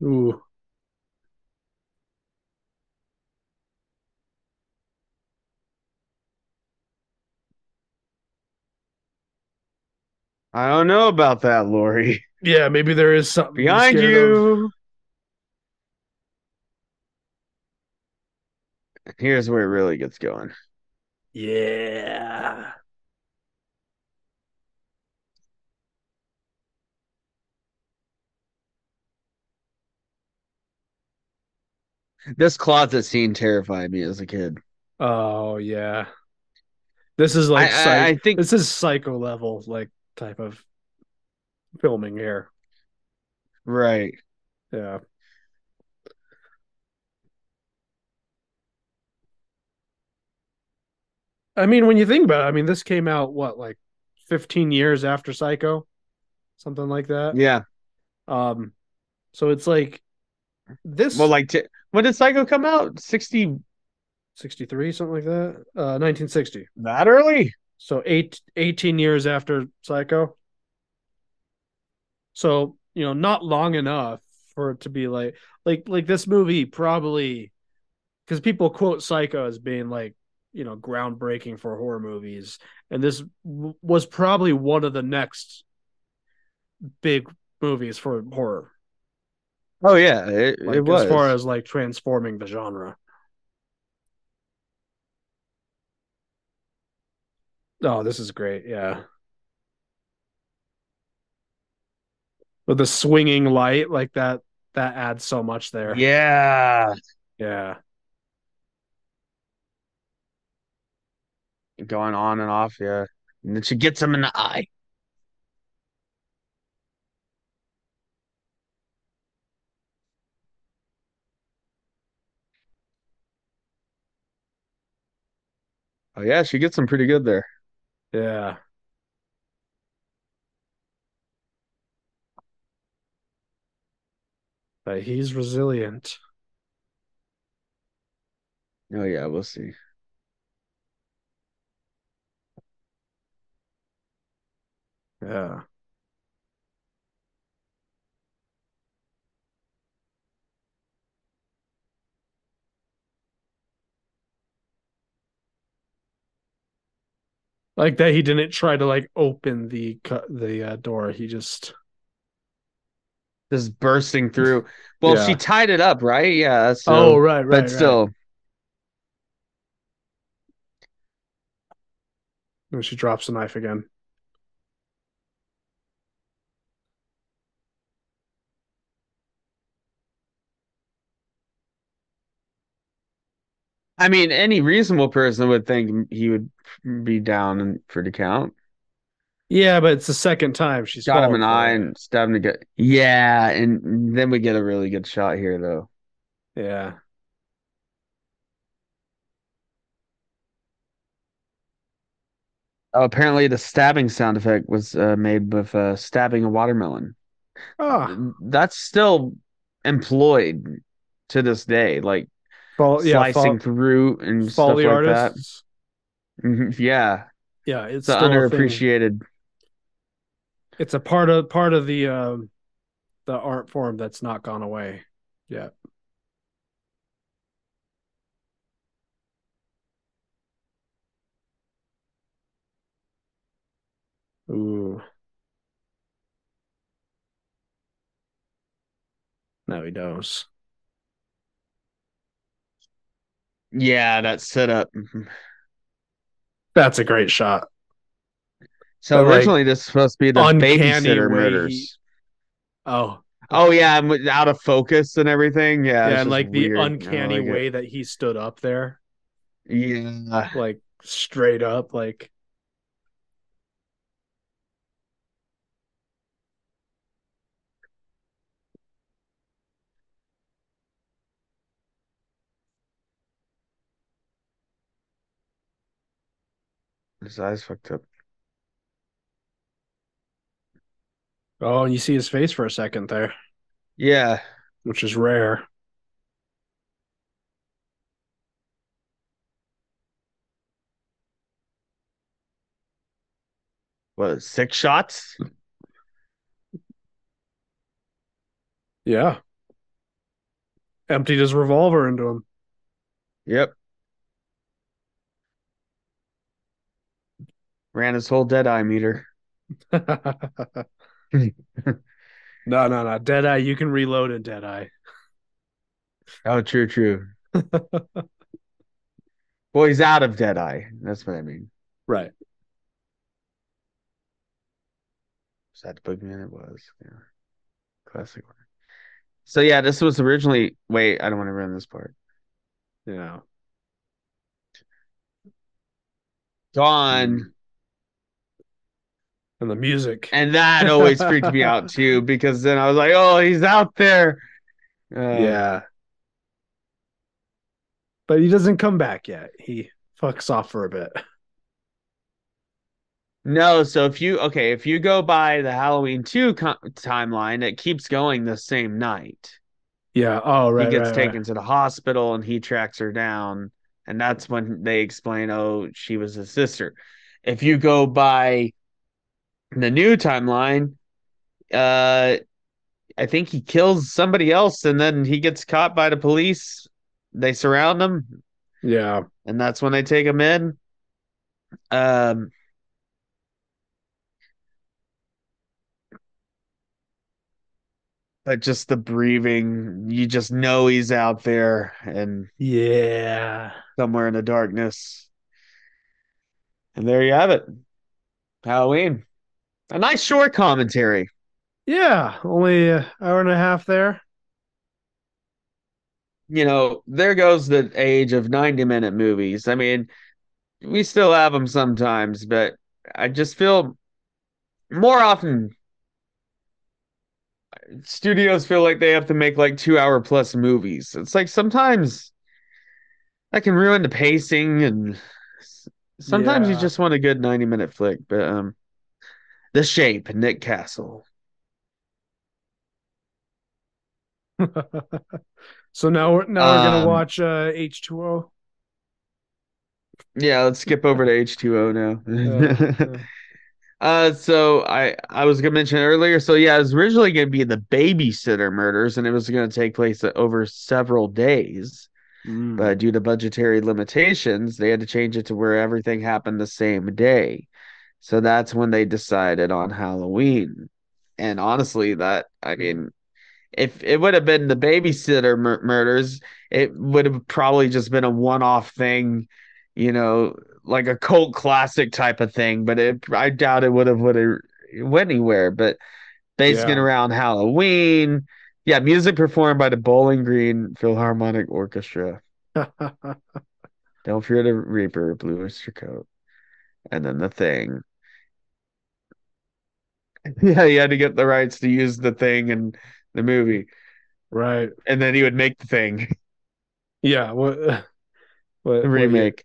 ooh. I don't know about that, Laurie. Yeah, maybe there is something Behind scared of. you. Here's where it really gets going. Yeah. This closet scene terrified me as a kid. Oh yeah. This is like I, psych- I think this is psycho level like type of filming here. right. Yeah. I mean, when you think about it, I mean, this came out what, like 15 years after Psycho? Something like that. Yeah. Um, so it's like this Well, like, t- when did Psycho come out? 60 63, something like that. Uh 1960. that early? So eight 18 years after Psycho. So, you know, not long enough for it to be like like like this movie probably because people quote Psycho as being like, you know, groundbreaking for horror movies. And this w- was probably one of the next big movies for horror. Oh yeah, it, Like it was. as far as like transforming the genre. Oh, this is great. Yeah. With the swinging light like that that adds so much there. yeah, Yeah. going on and off. Yeah, and then she gets him in the eye. Oh yeah, she gets him pretty good there. Yeah. But he's resilient. Oh yeah, we'll see. Yeah. Like that he didn't try to like open the the uh, door. He just Just bursting through. Well, Yeah. she tied it up, right? Yeah. So, Oh right, right. but right. still, And she drops the knife again. I mean, any reasonable person would think he would be down for the count. Yeah, but it's the second time she's Shot him fallen in the for eye and stabbed him to get. Yeah, and then we get a really good shot here, though. Yeah. Oh, apparently, the stabbing sound effect was uh, made with uh, stabbing a watermelon. Oh, That's still employed to this day, like fall, yeah, slicing fall, through and stuff like artists. that. Mhm, Yeah, Yeah, it's it's underappreciated. It's a part of part of the um the art form that's not gone away yet. Ooh. No, he knows. Yeah, that setup. Mhm. That's a great shot. So But, like, originally, this is supposed to be the babysitter murders. he- Oh, Oh yeah, with- out of focus and everything. Yeah, yeah, and like the weird. I uncanny like it. way that he stood up there, Yeah, like straight up, like his eyes fucked up. oh, and you see his face for a second there, Yeah, which is rare. what six shots? Yeah. Emptied his revolver into him. Yep. Ran his whole dead eye meter. no, no, no. Deadeye, you can reload in Deadeye. Oh, true, true. Well, he's out of dead eye. That's what I mean. Right. Was that the boogeyman? It was. Yeah. Classic one. So yeah, this was originally. Wait, I don't want to ruin this part. Yeah. Gone. And the music. And that always freaked me out too, because then I was like, "Oh, he's out there." Uh, yeah. But he doesn't come back yet. He fucks off for a bit. No, so if you okay, if you go by the Halloween two co- timeline, it keeps going the same night. Yeah. Oh, right. he gets right, taken right. to the hospital, and he tracks her down, and that's when they explain, "Oh, she was his sister." If you go by the new timeline, uh, I think he kills somebody else, and then he gets caught by the police. They surround him, Yeah. and that's when they take him in. Um, but just the breathing, you just know he's out there and Yeah. somewhere in the darkness. And there you have it. Halloween. A nice short commentary. Yeah. Only an hour and a half there. You know, there goes the age of 90 minute movies. I mean, we still have them sometimes, but I just feel more often studios feel like they have to make like two hour plus movies. It's like sometimes that can ruin the pacing and sometimes you just want a good 90 minute flick. But um The Shape, Nick Castle. so now we're now we're gonna Um, watch uh H2O. Yeah, let's skip over to H2O now. Yeah, yeah. Uh, so I I was gonna mention earlier. So yeah, it was originally gonna be the babysitter murders, and it was gonna take place over several days. Mm. But due to budgetary limitations, they had to change it to where everything happened the same day. So that's when they decided on Halloween. And honestly, that I mm-hmm. mean, if it would have been the babysitter mur- murders, it would have probably just been a one-off thing, you know, like a cult classic type of thing. But it, I doubt it would have would have went anywhere. But basing Yeah. around Halloween, yeah, music performed by the Bowling Green Philharmonic Orchestra. Don't fear the Reaper, Blue Oyster Cult, and then the Thing. Yeah, he had to get the rights to use the Thing in the movie, right. and then he would make the Thing. Yeah. What? What? the what remake.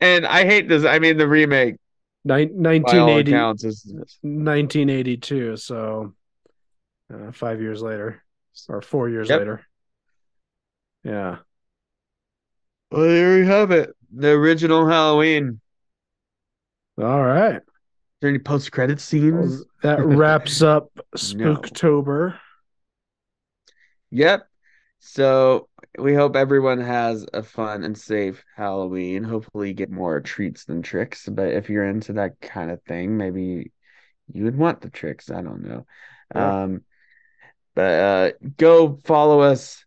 And I hate this. I mean, the remake, Nin- by all 1980, accounts, is 1982. So uh, five years later, or four years Yep. later. Yeah. well, there you have it. The original Halloween. All right. There any post credit scenes? that wraps up Spooktober. Yep. So we hope everyone has a fun and safe Halloween. Hopefully, you get more treats than tricks. But if you're into that kind of thing, maybe you would want the tricks. I don't know. Yeah. Um, but uh, go follow us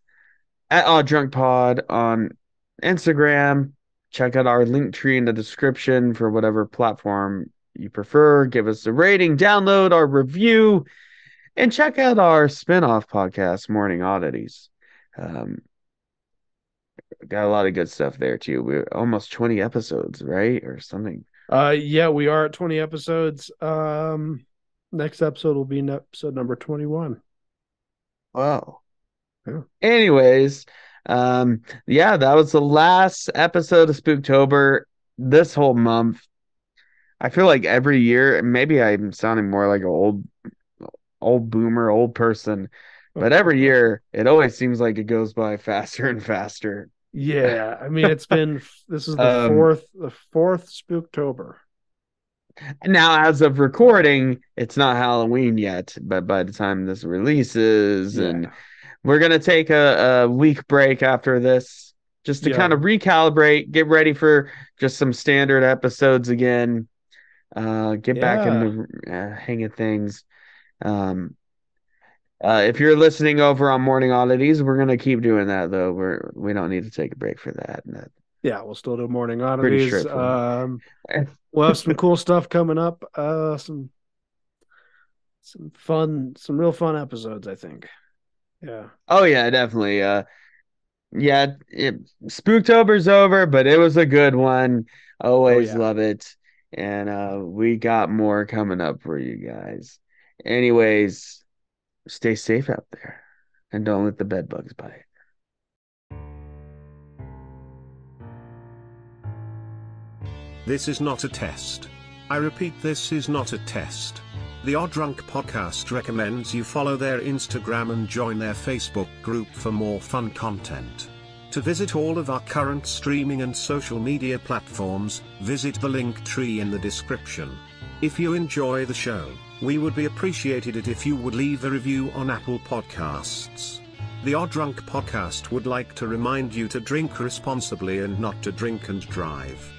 at Odd Drunk Pod on Instagram. Check out our link tree in the description for whatever platform you prefer. Give us a rating, download our review, and check out our spin-off podcast, Morning Oddities. Um, got a lot of good stuff there too. We're almost 20 episodes, right? Or something. Uh, yeah, we are at 20 episodes. Um, next episode will be episode number 21. Wow. Yeah. Anyways, um, yeah, that was the last episode of Spooktober this whole month. I feel like every year, maybe I'm sounding more like an old old boomer, old person, but every year it always seems like it goes by faster and faster. Yeah, I mean it's been this is the Um, fourth the fourth Spooktober. Now, as of recording, it's not Halloween yet, but by the time this releases, and we're gonna take a, a week break after this just to Yeah. kind of recalibrate, get ready for just some standard episodes again, uh, get back in the uh, hang of things. Um, uh, if you're listening over on Morning Oddities, we're gonna keep doing that though. We're we don't need to take a break for that. That- Yeah, we'll still do morning oddities. Um, we'll have some cool stuff coming up. Uh, some some fun, some real fun episodes. I think. Yeah. Oh yeah, definitely. Uh, yeah, it, Spooktober's over, but it was a good one. Always yeah. love it, and uh, we got more coming up for you guys. Anyways, stay safe out there, and don't let the bed bugs bite. This is not a test. I repeat, this is not a test. The Odd Drunk podcast recommends you follow their Instagram and join their Facebook group for more fun content. To visit all of our current streaming and social media platforms, visit the link tree in the description. If you enjoy the show, we would be appreciated it if you would leave a review on Apple Podcasts. The Odd Drunk podcast would like to remind you to drink responsibly and not to drink and drive.